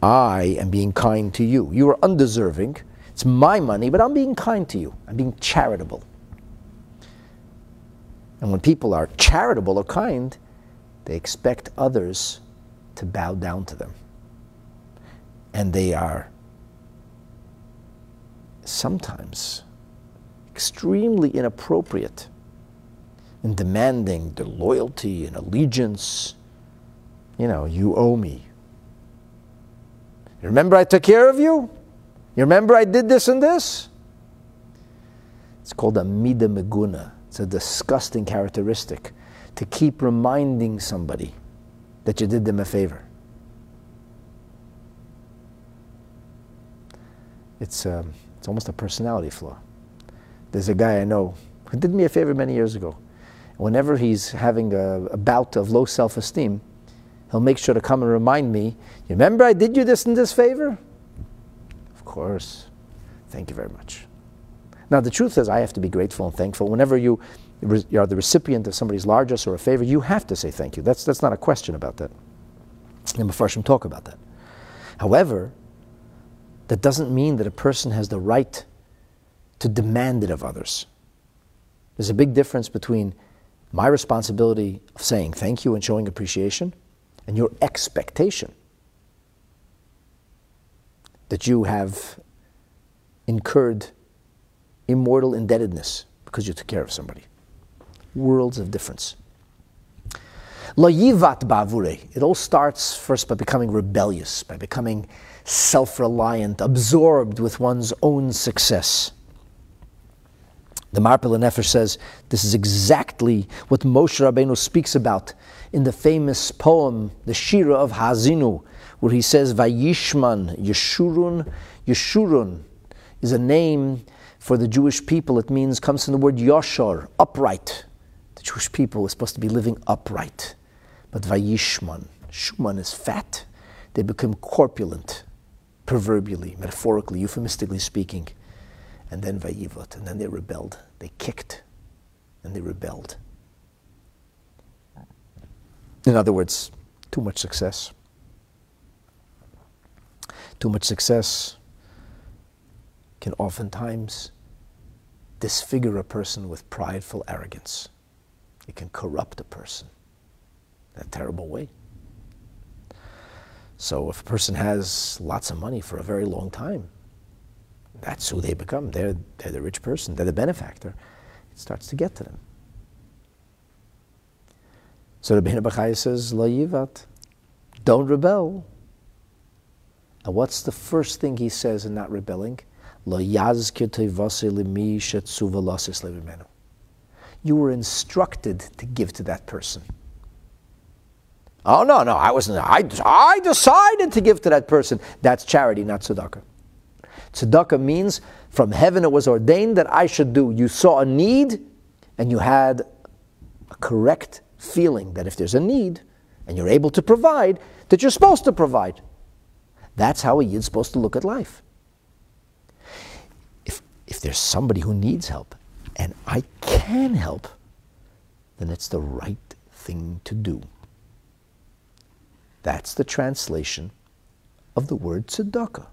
I am being kind to you. You are undeserving. It's my money, but I'm being kind to you. I'm being charitable. And when people are charitable or kind, they expect others to bow down to them. And they are sometimes extremely inappropriate in demanding the loyalty and allegiance. You know, you owe me. You remember I took care of you? You remember I did this and this? It's called a mida meguna. It's a disgusting characteristic to keep reminding somebody that you did them a favor. It's, um, it's almost a personality flaw. There's a guy I know who did me a favor many years ago. Whenever he's having a, a bout of low self esteem, he'll make sure to come and remind me, You remember I did you this and this favor? Of course. Thank you very much. Now, the truth is, I have to be grateful and thankful. Whenever you, you are the recipient of somebody's largesse or a favor, you have to say thank you. That's, that's not a question about that. And Mepharshim talk about that. However, that doesn't mean that a person has the right to demand it of others. There's a big difference between my responsibility of saying thank you and showing appreciation and your expectation that you have incurred immortal indebtedness because you took care of somebody. Worlds of difference. La yivat bavure. It all starts first by becoming rebellious, by becoming self reliant, absorbed with one's own success. The Marpe Lanefesh says this is exactly what Moshe Rabbeinu speaks about in the famous poem, the Shira of Haazinu, where he says, Vayishman, Yeshurun, Yeshurun is a name for the Jewish people. It means, comes from the word Yoshor, upright. The Jewish people are supposed to be living upright. But Vayishman, Shuman is fat. They become corpulent, proverbially, metaphorically, euphemistically speaking and then Vayivot, and then they rebelled. They kicked and they rebelled. In other words, too much success. Too much success can oftentimes disfigure a person with prideful arrogance. It can corrupt a person in a terrible way. So if a person has lots of money for a very long time, that's who they become. They're, they're the rich person, they're the benefactor. It starts to get to them. So the Bina Bachai says, La yivat, don't rebel. And what's the first thing he says in not rebelling? Shetzuva You were instructed to give to that person. Oh, no, no, I wasn't. I, I decided to give to that person. That's charity, not tzedakah. Tzedakah means from heaven it was ordained that I should do. You saw a need and you had a correct feeling that if there's a need and you're able to provide, that you're supposed to provide. That's how a yid's supposed to look at life. If, if there's somebody who needs help and I can help, then it's the right thing to do. That's the translation of the word tzedakah.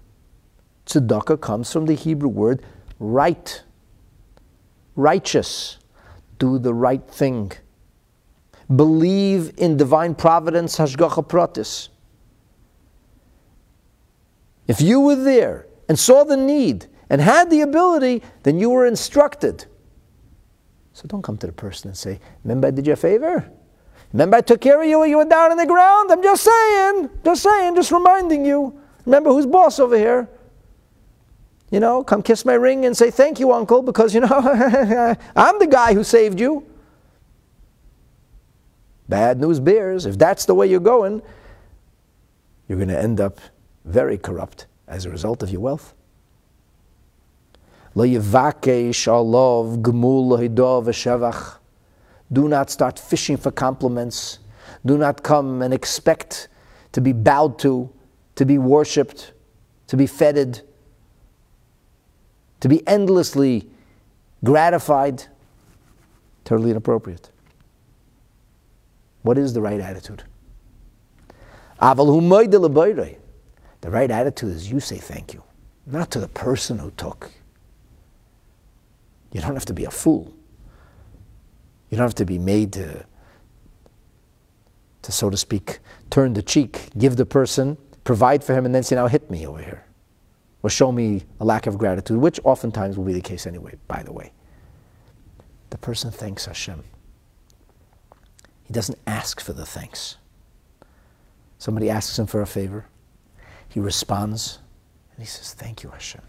Tzedakah comes from the Hebrew word right, righteous, do the right thing. Believe in divine providence, hashgacha pratis. If you were there and saw the need and had the ability, then you were instructed. So don't come to the person and say, Remember I did you a favor? Remember I took care of you when you were down on the ground? I'm just saying, just saying, just reminding you. Remember who's boss over here? You know, come kiss my ring and say, Thank you, uncle, because, you know, I'm the guy who saved you. Bad news bears. If that's the way you're going, you're going to end up very corrupt as a result of your wealth. Do not start fishing for compliments. Do not come and expect to be bowed to, to be worshipped, to be feted to be endlessly gratified, totally inappropriate. What is the right attitude? The right attitude is you say thank you, not to the person who took. You don't have to be a fool. You don't have to be made to, to so to speak, turn the cheek, give the person, provide for him, and then say, now hit me over here. Or show me a lack of gratitude, which oftentimes will be the case anyway, by the way. The person thanks Hashem. He doesn't ask for the thanks. Somebody asks him for a favor. He responds and he says, Thank you, Hashem.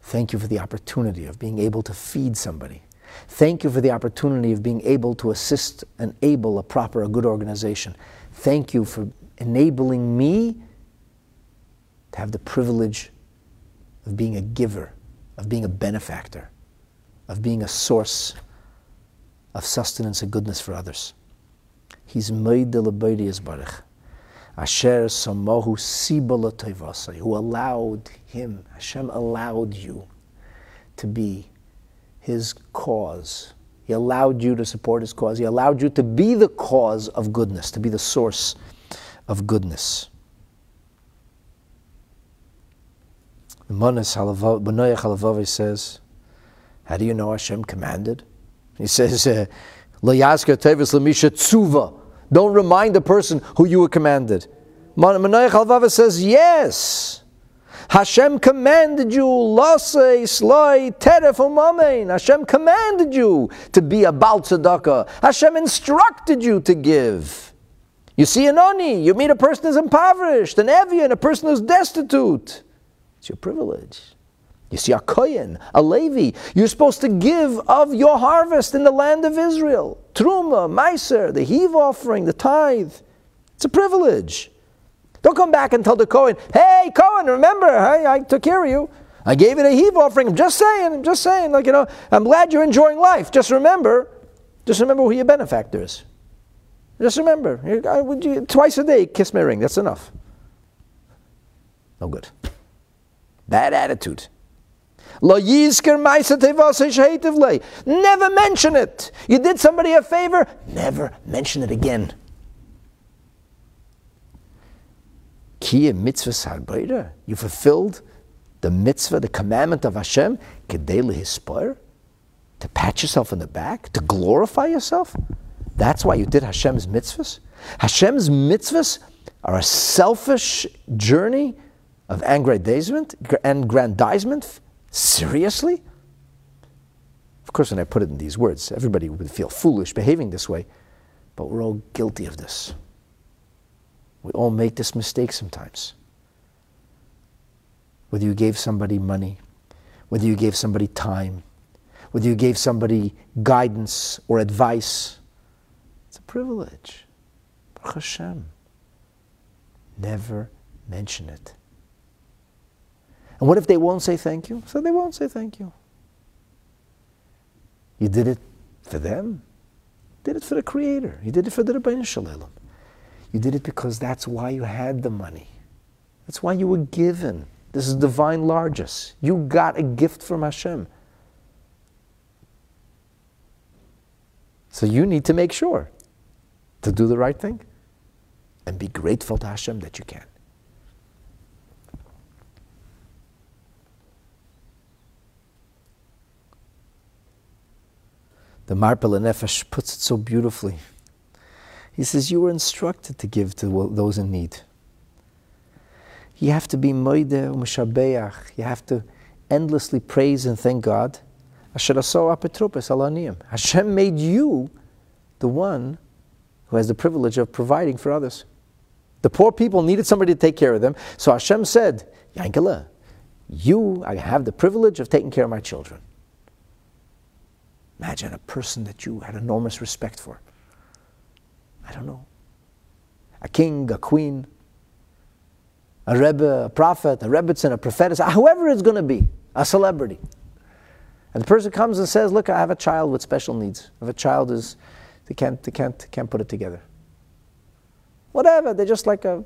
Thank you for the opportunity of being able to feed somebody. Thank you for the opportunity of being able to assist and able a proper, a good organization. Thank you for enabling me to have the privilege of being a giver, of being a benefactor, of being a source of sustenance and goodness for others. He's made the Labadias Baruch. Asher Samahu Sibala Taivasai, who allowed him, Hashem allowed you to be his cause. He allowed you to support his cause. He allowed you to be the cause of goodness, to be the source of goodness. The Manas Halavavi says, How do you know Hashem commanded? He says, uh, Don't remind the person who you were commanded. Manoach Halavavi says, Yes. Hashem commanded you, Lasei, Sloi, Teref, Umamein. Hashem commanded you to be a Baal Tzedakah. Hashem instructed you to give. You see an Oni, you meet a person who's impoverished, an Evyon, a person who's destitute. It's your privilege. You see a Kohen, a Levi, you're supposed to give of your harvest in the land of Israel. Truma, Meiser, the heave offering, the tithe. It's a privilege. Don't come back and tell the Kohen, hey, Kohen, remember, I, I took care of you. I gave it a heave offering. I'm just saying, I'm just saying, like, you know, I'm glad you're enjoying life. Just remember, just remember who your benefactor is. Just remember, you, twice a day, kiss my ring. That's enough. No good. Bad attitude. Never mention it. You did somebody a favor, never mention it again. You fulfilled the mitzvah, the commandment of Hashem, to pat yourself in the back, to glorify yourself. That's why you did Hashem's mitzvahs. Hashem's mitzvahs are a selfish journey of aggrandizement, aggrandizement? Seriously? Of course, when I put it in these words, everybody would feel foolish behaving this way, but we're all guilty of this. We all make this mistake sometimes. Whether you gave somebody money, whether you gave somebody time, whether you gave somebody guidance or advice, it's a privilege. Baruch Hashem. Never mention it. And what if they won't say thank you? So they won't say thank you. You did it for them. You did it for the Creator. You did it for the Ribono Shel You did it because that's why you had the money. That's why you were given. This is divine largesse. You got a gift from Hashem. So you need to make sure to do the right thing and be grateful to Hashem that you can. The Marpe Lanefesh puts it so beautifully. He says, You were instructed to give to those in need. You have to be moide u'mishabeach. You have to endlessly praise and thank God. Hashem made you the one who has the privilege of providing for others. The poor people needed somebody to take care of them. So Hashem said, Yankala, you I have the privilege of taking care of my children. Imagine a person that you had enormous respect for. I don't know. A king, a queen, a rebbe, a prophet, a rebbitzin, a prophetess, whoever it's going to be, a celebrity. And the person comes and says, "Look, I have a child with special needs. If a child is, they can't, they can't, can't put it together. Whatever. They're just like a,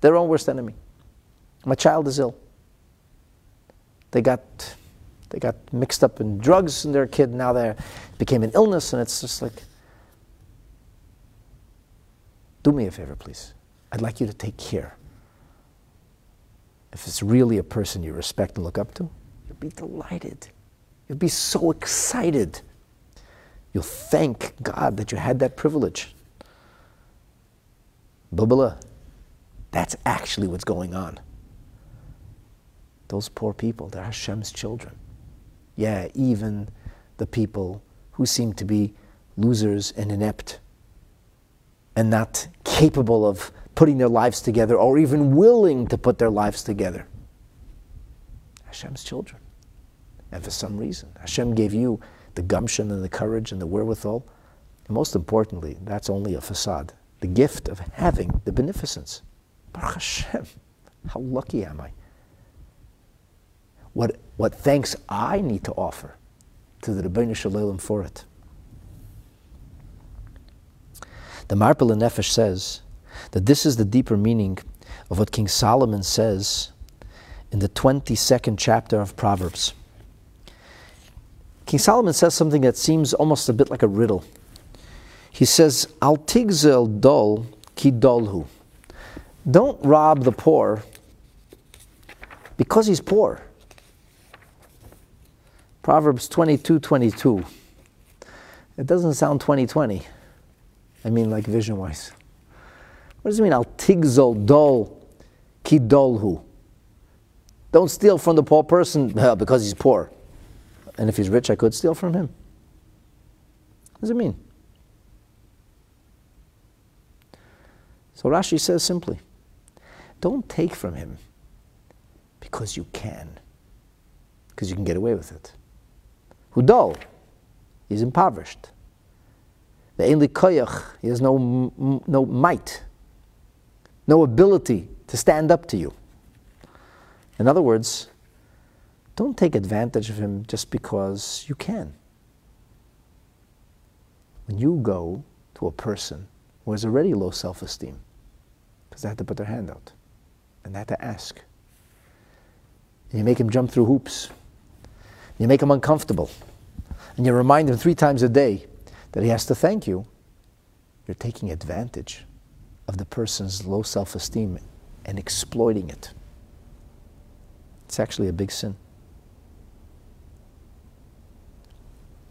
their own worst enemy. My child is ill. They got they got mixed up in drugs and their kid now they became an illness and it's just like do me a favor, please. I'd like you to take care. If it's really a person you respect and look up to, you'll be delighted. You'll be so excited. You'll thank God that you had that privilege. Blah, That's actually what's going on. Those poor people, they're Hashem's children. Yeah, even the people who seem to be losers and inept and not capable of putting their lives together or even willing to put their lives together. Hashem's children. And for some reason, Hashem gave you the gumption and the courage and the wherewithal. And most importantly, that's only a facade. The gift of having the beneficence. Baruch Hashem, how lucky am I? What, what thanks I need to offer to the Ribono Shel Olam for it. The Marpe Lanefesh says that this is the deeper meaning of what King Solomon says in the 22nd chapter of Proverbs. King Solomon says something that seems almost a bit like a riddle. He says, Al tigzel dol ki dolhu. Don't rob the poor because he's poor. Proverbs 22 22. It doesn't sound 2020. I mean, like vision wise. What does it mean? Al tigzol dol ki dolhu. Don't steal from the poor person uh, because he's poor. And if he's rich, I could steal from him. What does it mean? So Rashi says simply don't take from him because you can, because you can get away with it. Hudol, he's impoverished. The Ein Koyach, he has no, no might, no ability to stand up to you. In other words, don't take advantage of him just because you can. When you go to a person who has already low self esteem, because they had to put their hand out and they had to ask, and you make him jump through hoops you make him uncomfortable, and you remind him three times a day that he has to thank you, you're taking advantage of the person's low self esteem and exploiting it. It's actually a big sin.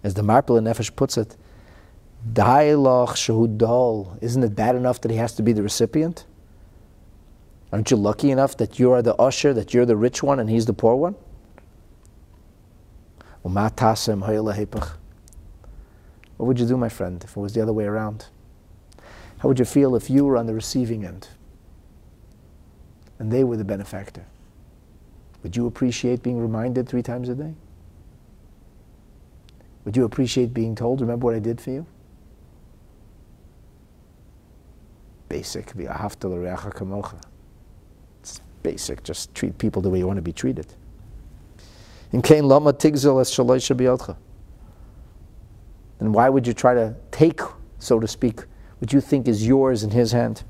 As the Marpe Lanefesh puts it, isn't it bad enough that he has to be the recipient? Aren't you lucky enough that you are the usher, that you're the rich one and he's the poor one? What would you do, my friend, if it was the other way around? How would you feel if you were on the receiving end and they were the benefactor? Would you appreciate being reminded three times a day? Would you appreciate being told, remember what I did for you? Basic. It's basic. Just treat people the way you want to be treated. In Kain Lama Tigzil as Shaloisha. Then why would you try to take, so to speak, what you think is yours in his hand?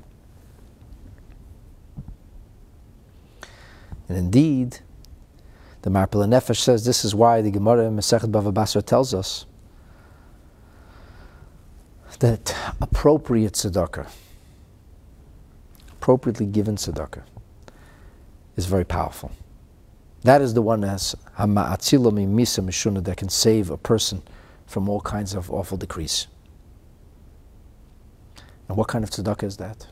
And indeed, the Marpe Lanefesh says this is why the Gemara in Masechet Bava Basra tells us that appropriate tzedakah, appropriately given tzedakah, is very powerful. That is the one as misa that can save a person from all kinds of awful decrees. And what kind of tzedakah is that?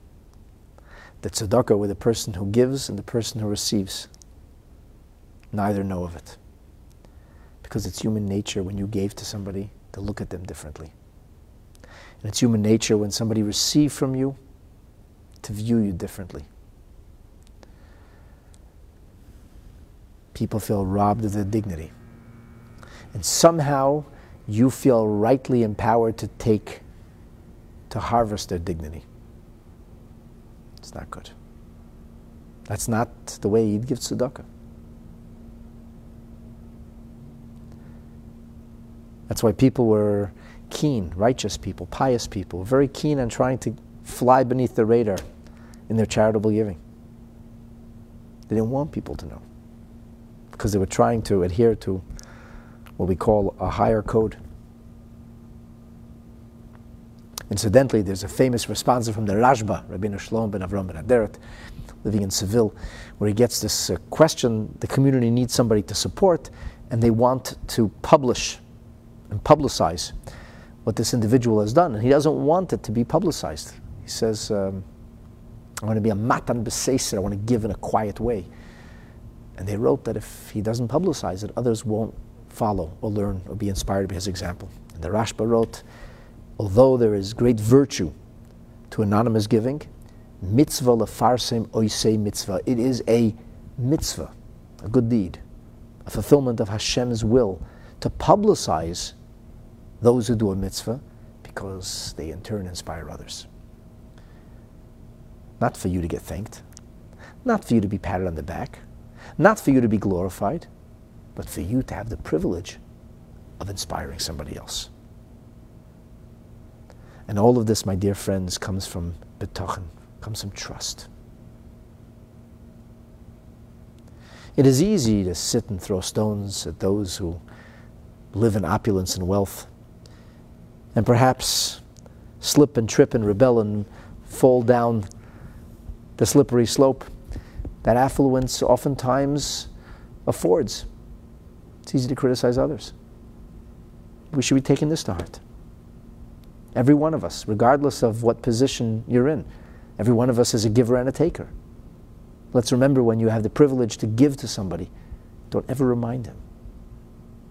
The tzedakah where the person who gives and the person who receives neither know of it. Because it's human nature when you gave to somebody to look at them differently. And it's human nature when somebody receives from you to view you differently. People feel robbed of their dignity. And somehow you feel rightly empowered to take, to harvest their dignity. It's not good. That's not the way you'd give tzedakah. That's why people were keen, righteous people, pious people, very keen on trying to fly beneath the radar in their charitable giving. They didn't want people to know because they were trying to adhere to what we call a higher code. Incidentally, there's a famous response from the Rashba, Rabbi Shalom ben Avram ben Aderet, living in Seville, where he gets this uh, question the community needs somebody to support, and they want to publish and publicize what this individual has done. And he doesn't want it to be publicized. He says, um, I want to be a matan b'seiser, I want to give in a quiet way. And they wrote that if he doesn't publicize it, others won't follow or learn or be inspired by his example. And the Rashba wrote, although there is great virtue to anonymous giving, mitzvah lefarsem oisei mitzvah. It is a mitzvah, a good deed, a fulfillment of Hashem's will to publicize those who do a mitzvah because they in turn inspire others. Not for you to get thanked, not for you to be patted on the back, not for you to be glorified, but for you to have the privilege of inspiring somebody else. And all of this, my dear friends, comes from betochen, comes from trust. It is easy to sit and throw stones at those who live in opulence and wealth, and perhaps slip and trip and rebel and fall down the slippery slope that affluence oftentimes affords. It's easy to criticize others. We should be taking this to heart. Every one of us, regardless of what position you're in, every one of us is a giver and a taker. Let's remember when you have the privilege to give to somebody, don't ever remind him.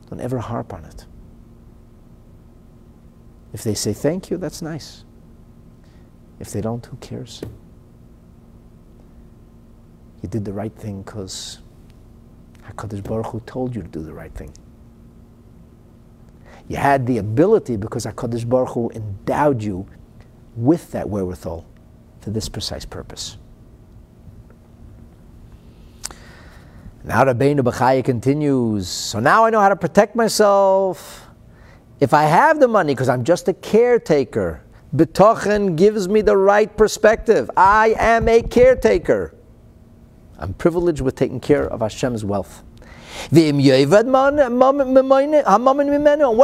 Don't ever harp on it. If they say thank you, that's nice. If they don't, who cares? You did the right thing because HaKadosh Baruch Hu told you to do the right thing. You had the ability because HaKadosh Baruch Hu endowed you with that wherewithal for this precise purpose. Now Rabbeinu Bechaya continues, so now I know how to protect myself. If I have the money, because I'm just a caretaker, Betochen gives me the right perspective. I am a caretaker. I'm privileged with taking care of Hashem's wealth. What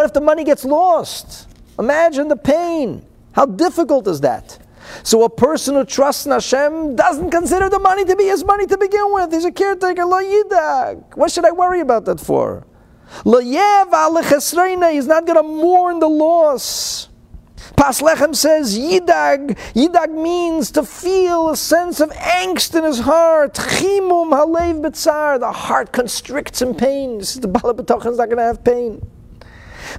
if the money gets lost? Imagine the pain. How difficult is that? So a person who trusts in Hashem doesn't consider the money to be his money to begin with. He's a caretaker. Lo yidag. What should I worry about that for? He's not going to mourn the loss. Pas Lechem says yidag. Yidag means to feel a sense of angst in his heart. Chimum halev betzar. The heart constricts in pain. This is the Balabatochen is not going to have pain.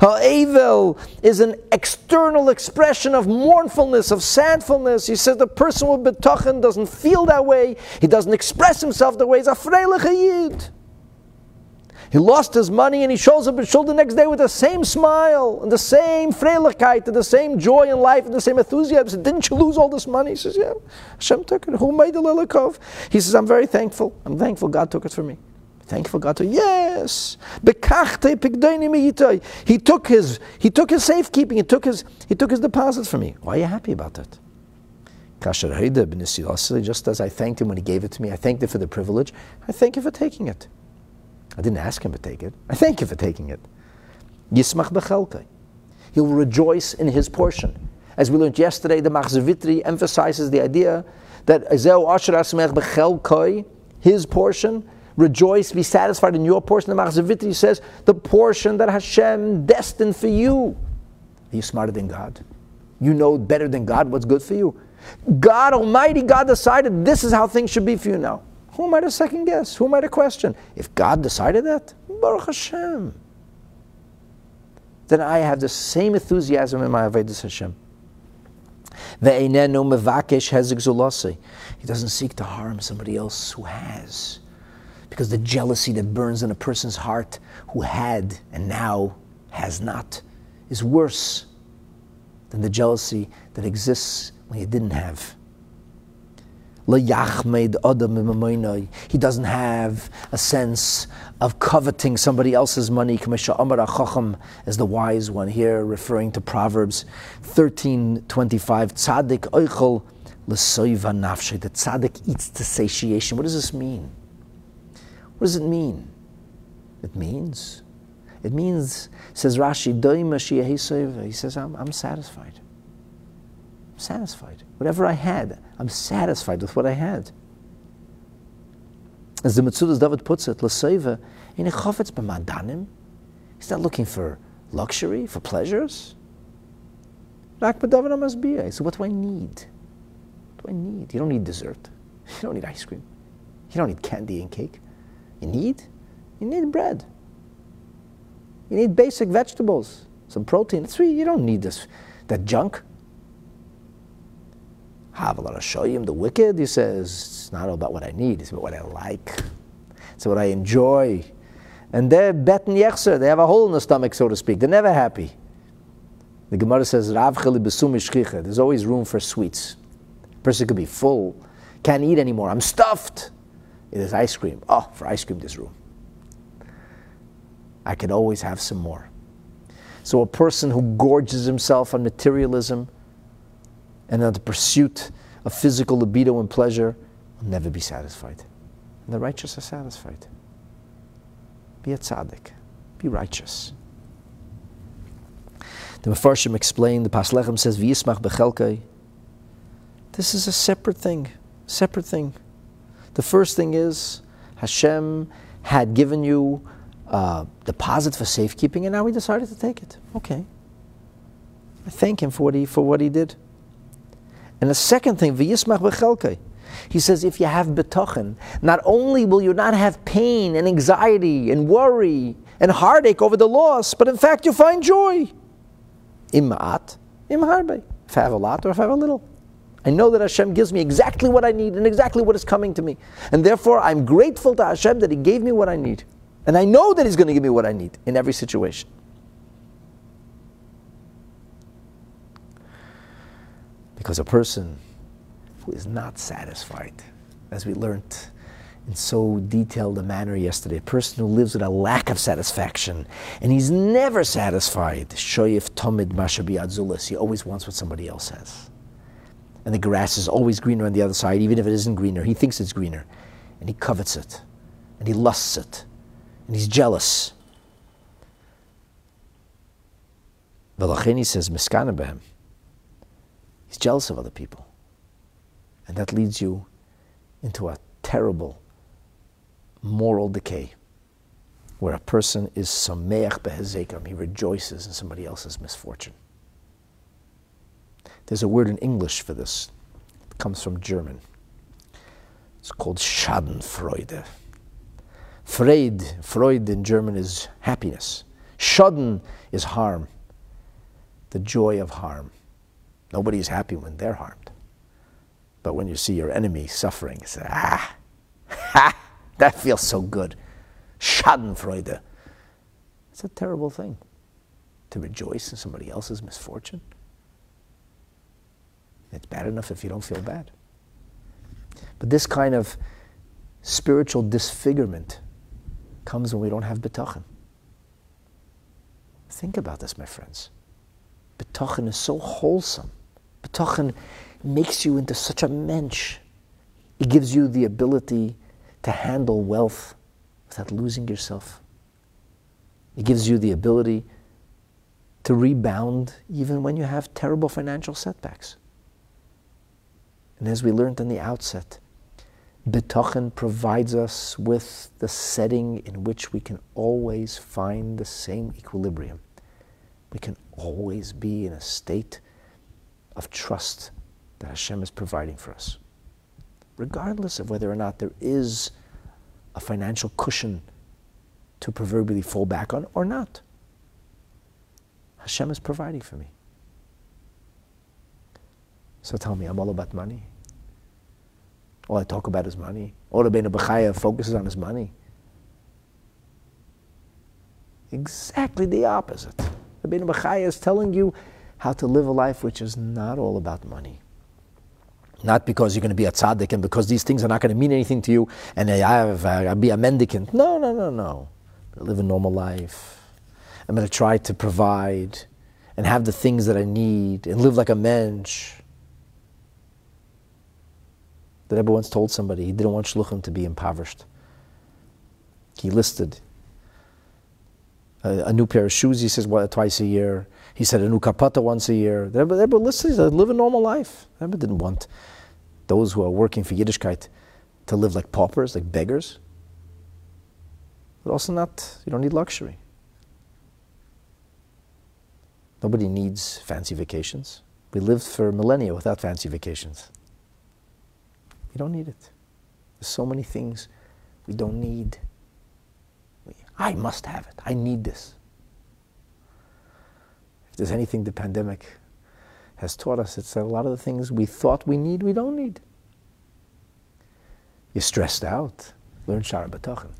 Ha'evel is an external expression of mournfulness, of sadfulness. He says the person with betochen doesn't feel that way. He doesn't express himself the way. He's a freilich. He lost his money and he shows up at shul the next day with the same smile and the same freilichkeit and the same joy in life and the same enthusiasm. Didn't you lose all this money? He says, Yeah, Hashem took it. Who made the lilikov? He says, I'm very thankful. I'm thankful God took it for me. Thankful God to yes. He took his he took his safekeeping, he took his he took his deposits for me. Why are you happy about that? Just as I thanked him when he gave it to me, I thanked him for the privilege, I thank you for taking it. I didn't ask him to take it. I thank you for taking it. Yismach bechelkai. He will rejoice in his portion. As we learned yesterday, the Machzor Vitry emphasizes the idea that azel asher asmak ba'alkay his portion, rejoice, be satisfied in your portion. The Machzor Vitry says, the portion that Hashem destined for you. Are you smarter than God? You know better than God what's good for you. God Almighty, God decided this is how things should be for you now. Who am I to second guess? Who am I to question? If God decided that, Baruch Hashem, then I have the same enthusiasm in my Avedis Hashem. He doesn't seek to harm somebody else who has. Because the jealousy that burns in a person's heart who had and now has not is worse than the jealousy that exists when you didn't have. He doesn't have a sense of coveting somebody else's money. As the wise one here, referring to Proverbs 13:25. Tzaddik oichel l'soiva nafshe. The tzaddik eats to satiation. What does this mean? What does it mean? It means, it means, says Rashi, he says, I'm, I'm satisfied. satisfied. Whatever I had, I'm satisfied with what I had. As the Metzudas David puts it, Laseva, in a chofetz b'madanim, he's not looking for luxury, for pleasures. Rak b'david masbiyah. So what do I need? What do I need? You don't need dessert. You don't need ice cream. You don't need candy and cake. You need? You need bread. You need basic vegetables, some protein. Really, you don't need this, that junk. Havilah show him the wicked. He says it's not all about what I need. It's about what I like. It's what I enjoy. And they're bet and yechser. They have a hole in the stomach, so to speak. They're never happy. The Gemara says, There's always room for sweets. A person could be full, can't eat anymore. I'm stuffed. It is ice cream. Oh, for ice cream, there's room. I could always have some more. So a person who gorges himself on materialism and on the pursuit of physical libido and pleasure will never be satisfied. And the righteous are satisfied. Be a tzaddik. Be righteous. The Mefarshim explained, the Paslechem says, V'yismach bechelkai. This is a separate thing. Separate thing. The first thing is, Hashem had given you uh, deposit for safekeeping, and now he decided to take it. Okay. I thank him for what he, for what he did. And the second thing, v'yismach b'chelkei. He says, if you have betochen, not only will you not have pain and anxiety and worry and heartache over the loss, but in fact you find joy. Im'at, imharbe. If I have a lot or if I have a little. I know that Hashem gives me exactly what I need and exactly what is coming to me. And therefore I'm grateful to Hashem that He gave me what I need. And I know that He's going to give me what I need in every situation. Because a person who is not satisfied, as we learned in so detailed a manner yesterday, a person who lives with a lack of satisfaction and he's never satisfied, shoyif tomid mashabi adzulis, he always wants what somebody else has. And the grass is always greener on the other side, even if it isn't greener. He thinks it's greener. And he covets it. And he lusts it and he's jealous. Velacheni says, Miskana behem. He's jealous of other people. And that leads you into a terrible moral decay where a person is sameach behezekam, he rejoices in somebody else's misfortune. There's a word in English for this. It comes from German. It's called Schadenfreude. Freud, Freud in German is happiness. Schaden is harm, the joy of harm. Nobody is happy when they're harmed. But when you see your enemy suffering, you say, ah, ha, that feels so good. Schadenfreude. It's a terrible thing to rejoice in somebody else's misfortune. It's bad enough if you don't feel bad. But this kind of spiritual disfigurement comes when we don't have bitachon. Think about this, my friends. Bitachon is so wholesome. Bitachon makes you into such a mensch. It gives you the ability to handle wealth without losing yourself. It gives you the ability to rebound even when you have terrible financial setbacks. And as we learned in the outset, Betochen provides us with the setting in which we can always find the same equilibrium. We can always be in a state of trust that Hashem is providing for us, regardless of whether or not there is a financial cushion to proverbially fall back on or not. Hashem is providing for me. So tell me, I'm all about money. All I talk about is money. All Rabbeinu Bechaya focuses on his money. Exactly the opposite. Rabbeinu Bechaya is telling you how to live a life which is not all about money. Not because you're going to be a tzaddik and because these things are not going to mean anything to you and I have, I'll be a mendicant. No, no, no, no. live a normal life. I'm going to try to provide and have the things that I need and live like a mensch. The Rebbe once told somebody he didn't want shluchim to be impoverished. He listed a, a new pair of shoes, he says, what, twice a year. He said a new kapata once a year. The Rebbe, the Rebbe listens, live a normal life. The Rebbe didn't want those who are working for Yiddishkeit to live like paupers, like beggars. But also not, you don't need luxury. Nobody needs fancy vacations. We lived for millennia without fancy vacations. We don't need it. There's so many things we don't need. I must have it. I need this. If there's anything the pandemic has taught us, it's that a lot of the things we thought we need, we don't need. You're stressed out. Learn Shara B'tachon.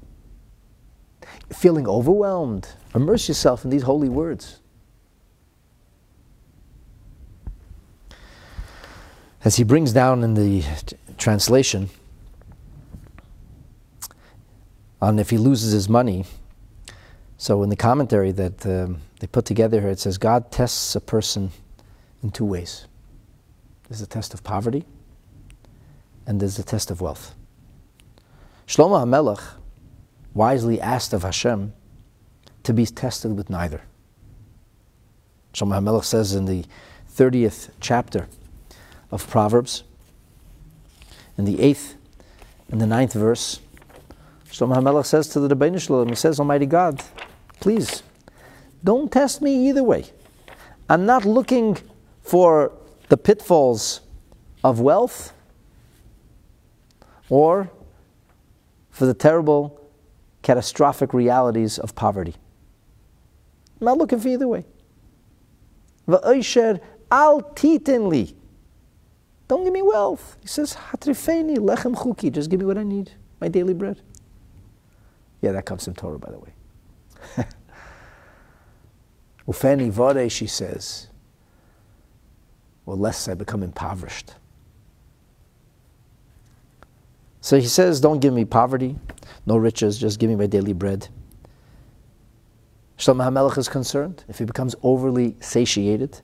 Feeling overwhelmed. Immerse yourself in these holy words. As he brings down in the t- translation, on if he loses his money, so in the commentary that um, they put together here, it says God tests a person in two ways. There's a test of poverty, and there's a test of wealth. Shlomo HaMelech wisely asked of Hashem to be tested with neither. Shlomo HaMelech says in the 30th chapter of Proverbs, in the 8th and the ninth verse, Shlomo HaMelech says to the Ribono Shel Olam, he says, Almighty God, please, don't test me either way. I'm not looking for the pitfalls of wealth or for the terrible, catastrophic realities of poverty. I'm not looking for either way. al titinli. Don't give me wealth. He says, hatrifeni lechem chuki. Just give me what I need, my daily bread. Yeah, that comes from Torah, by the way. Ufeni vode, she says, or lest I become impoverished. So he says, Don't give me poverty, no riches, just give me my daily bread. Shlomo HaMelech is concerned if he becomes overly satiated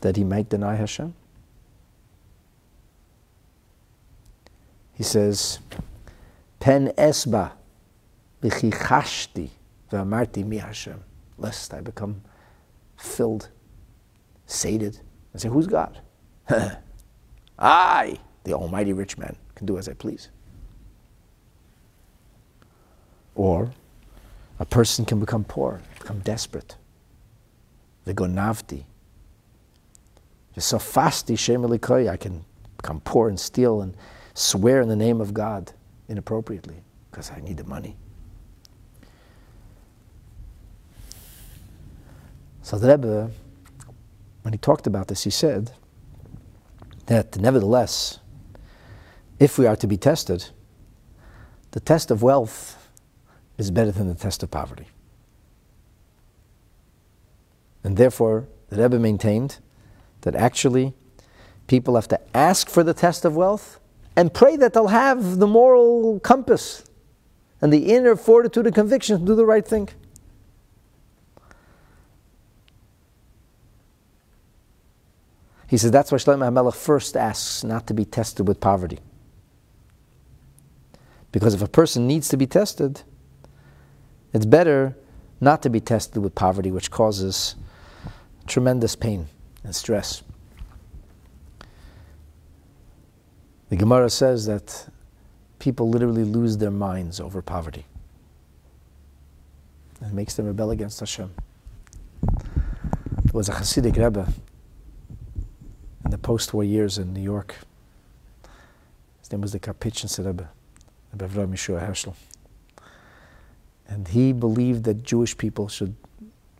that he might deny Hashem. He says, Pen esba v'chichashti v'amarti mi Hashem, lest I become filled, sated, and say, Who's God? I, the almighty rich man can do as I please. Or a person can become poor, become desperate. They go navti. Just so fasti shemelikoy, I can become poor and steal and swear in the name of God inappropriately because I need the money. So the Rebbe, when he talked about this, he said that nevertheless, if we are to be tested, the test of wealth is better than the test of poverty. And therefore, the Rebbe maintained that actually people have to ask for the test of wealth and pray that they'll have the moral compass and the inner fortitude and conviction to do the right thing. He says that's why Shlomo HaMelech first asks not to be tested with poverty. Because if a person needs to be tested, it's better not to be tested with poverty, which causes tremendous pain and stress. The Gemara says that people literally lose their minds over poverty. It makes them rebel against Hashem. There was a Hasidic Rebbe in the post-war years in New York. His name was the Karpitchin Rebbe. Avram Yeshua Heschel. And he believed that Jewish people should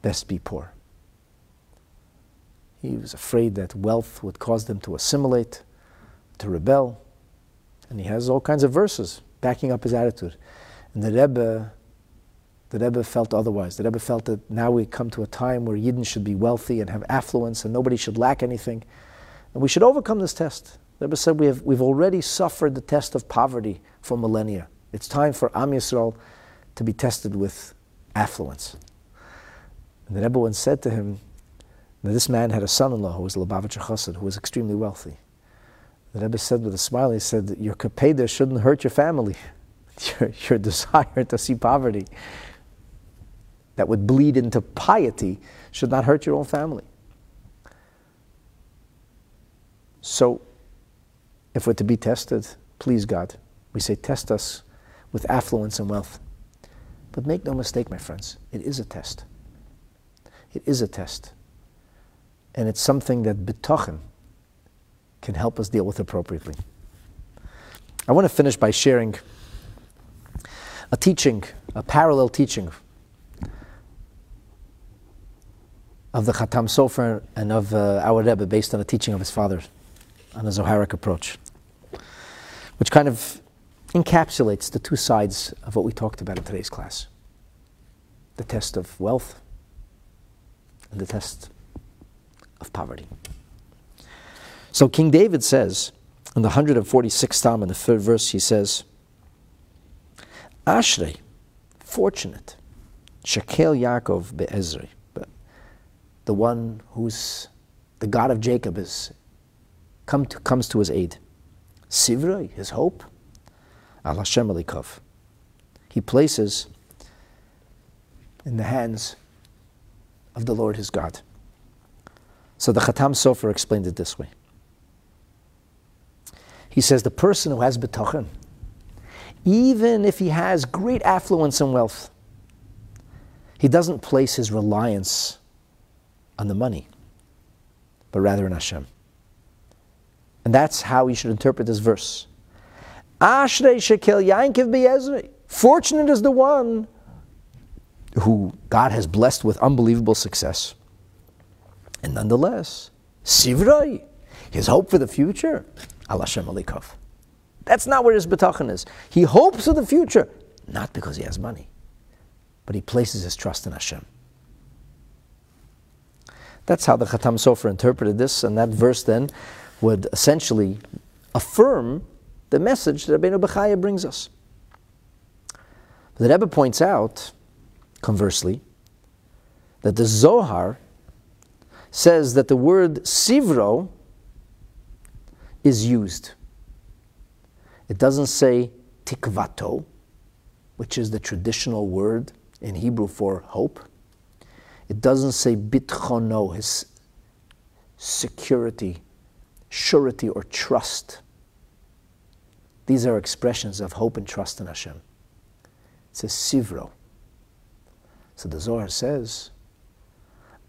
best be poor. He was afraid that wealth would cause them to assimilate, to rebel. And he has all kinds of verses backing up his attitude. And the Rebbe, the Rebbe felt otherwise. The Rebbe felt that now we come to a time where Yidden should be wealthy and have affluence and nobody should lack anything. And we should overcome this test. The Rebbe said we have, we've already suffered the test of poverty for millennia. It's time for Am Yisrael to be tested with affluence. And the Rebbe once said to him that this man had a son-in-law who was Lubavitcher Chassid, who was extremely wealthy. The Rebbe said with a smile, he said, your kapeda shouldn't hurt your family. Your, your desire to see poverty. that would bleed into piety should not hurt your own family. So, if we're to be tested, please God, we say, test us with affluence and wealth. But make no mistake, my friends, it is a test. It is a test. And it's something that bitochen can help us deal with appropriately. I want to finish by sharing a teaching, a parallel teaching of the Khatam Sofer and of uh, our Rebbe based on the teaching of his father on a Zoharic approach, which kind of encapsulates the two sides of what we talked about in today's class the test of wealth and the test of poverty. So King David says in the 146th Psalm, in the third verse, he says, Ashrei, fortunate, Shekel Yaakov be'ezri, the one who's the God of Jacob is come to, comes to his aid. Sivroi, his hope, Al Hashem. He places in the hands of the Lord his God. So the Khatam Sofer explained it this way. He says the person who has bitachon, even if he has great affluence and wealth, he doesn't place his reliance on the money, but rather in Hashem. And that's how we should interpret this verse. Ashrei shekel yankiv be'ezrei. Fortunate is the one who God has blessed with unbelievable success. And nonetheless, sivroi, his hope for the future, Allah Hashem alikov. That's not where his bitachon is. He hopes for the future, not because he has money, but he places his trust in Hashem. That's how the Khatam Sofer interpreted this, and that verse then would essentially affirm the message that Rabbeinu Bechaya brings us. The Rebbe points out, conversely, that the Zohar says that the word sivro is used. It doesn't say tikvato, which is the traditional word in Hebrew for hope. It doesn't say bitchono, his security, surety, or trust. These are expressions of hope and trust in Hashem. It says sivro. So the Zohar says,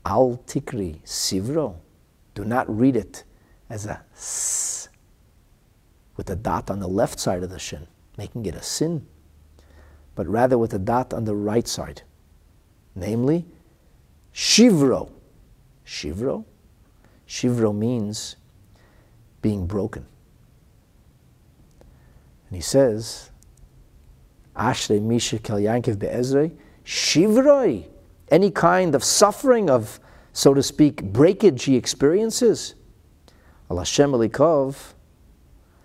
Al tikri sivro. Do not read it as a s with a dot on the left side of the shin, making it a sin, but rather with a dot on the right side, namely Shivro. Shivro? Shivro means being broken. And he says, Ashrei Misha Kel Yankiv Be'ezrei, Shivroi, any kind of suffering, of, so to speak, breakage he experiences. Allah Hashem Alikov,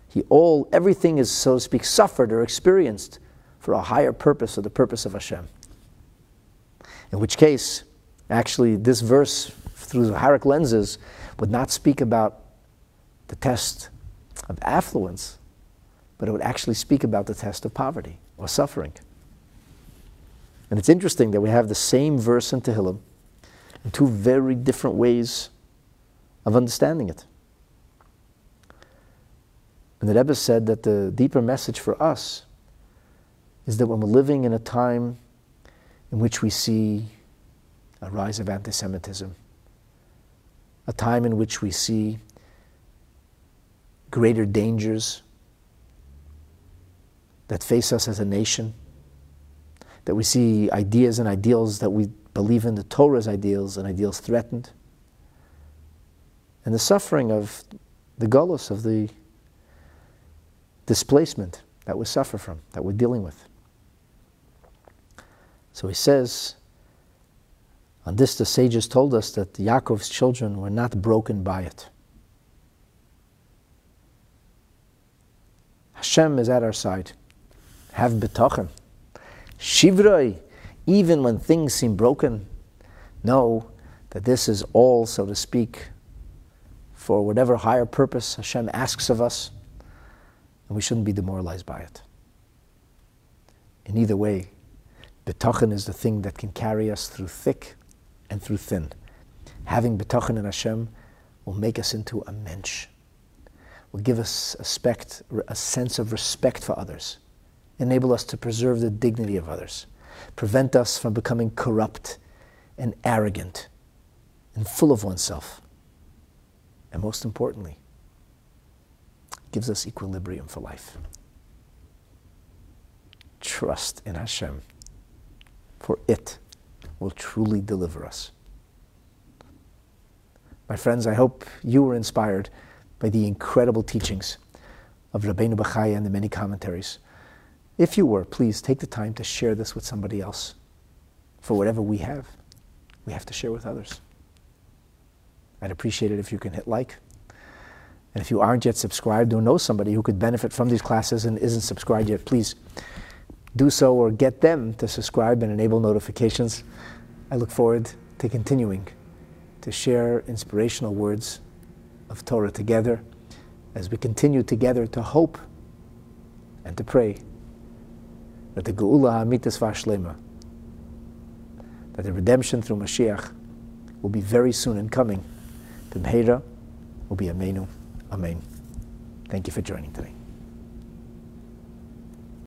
he all, everything is, so to speak, suffered or experienced for a higher purpose or the purpose of Hashem. In which case, Actually, this verse, through Zoharic lenses, would not speak about the test of affluence, but it would actually speak about the test of poverty or suffering. And it's interesting that we have the same verse in Tehillim in two very different ways of understanding it. And the Rebbe said that the deeper message for us is that when we're living in a time in which we see a rise of anti Semitism, a time in which we see greater dangers that face us as a nation, that we see ideas and ideals that we believe in, the Torah's ideals and ideals threatened, and the suffering of the gullus, of the displacement that we suffer from, that we're dealing with. So he says, on this, the sages told us that Yaakov's children were not broken by it. Hashem is at our side. Have bitachon. Shivroi, even when things seem broken, know that this is all, so to speak, for whatever higher purpose Hashem asks of us, and we shouldn't be demoralized by it. In either way, Bitachon is the thing that can carry us through thick and through thin. Having bitachon in Hashem will make us into a mensch, will give us a, spect, a sense of respect for others, enable us to preserve the dignity of others, prevent us from becoming corrupt and arrogant and full of oneself. And most importantly, gives us equilibrium for life. Trust in Hashem, for it will truly deliver us. My friends, I hope you were inspired by the incredible teachings of Rabbeinu Bachaya and the many commentaries. If you were, please take the time to share this with somebody else. For whatever we have, we have to share with others. I'd appreciate it if you can hit like. And if you aren't yet subscribed or know somebody who could benefit from these classes and isn't subscribed yet, please do so or get them to subscribe and enable notifications. I look forward to continuing to share inspirational words of Torah together as we continue together to hope and to pray that the Geula Hamitas Vashlema, that the redemption through Mashiach will be very soon in coming. The B'mheira will be Amenu. Amen. Thank you for joining today.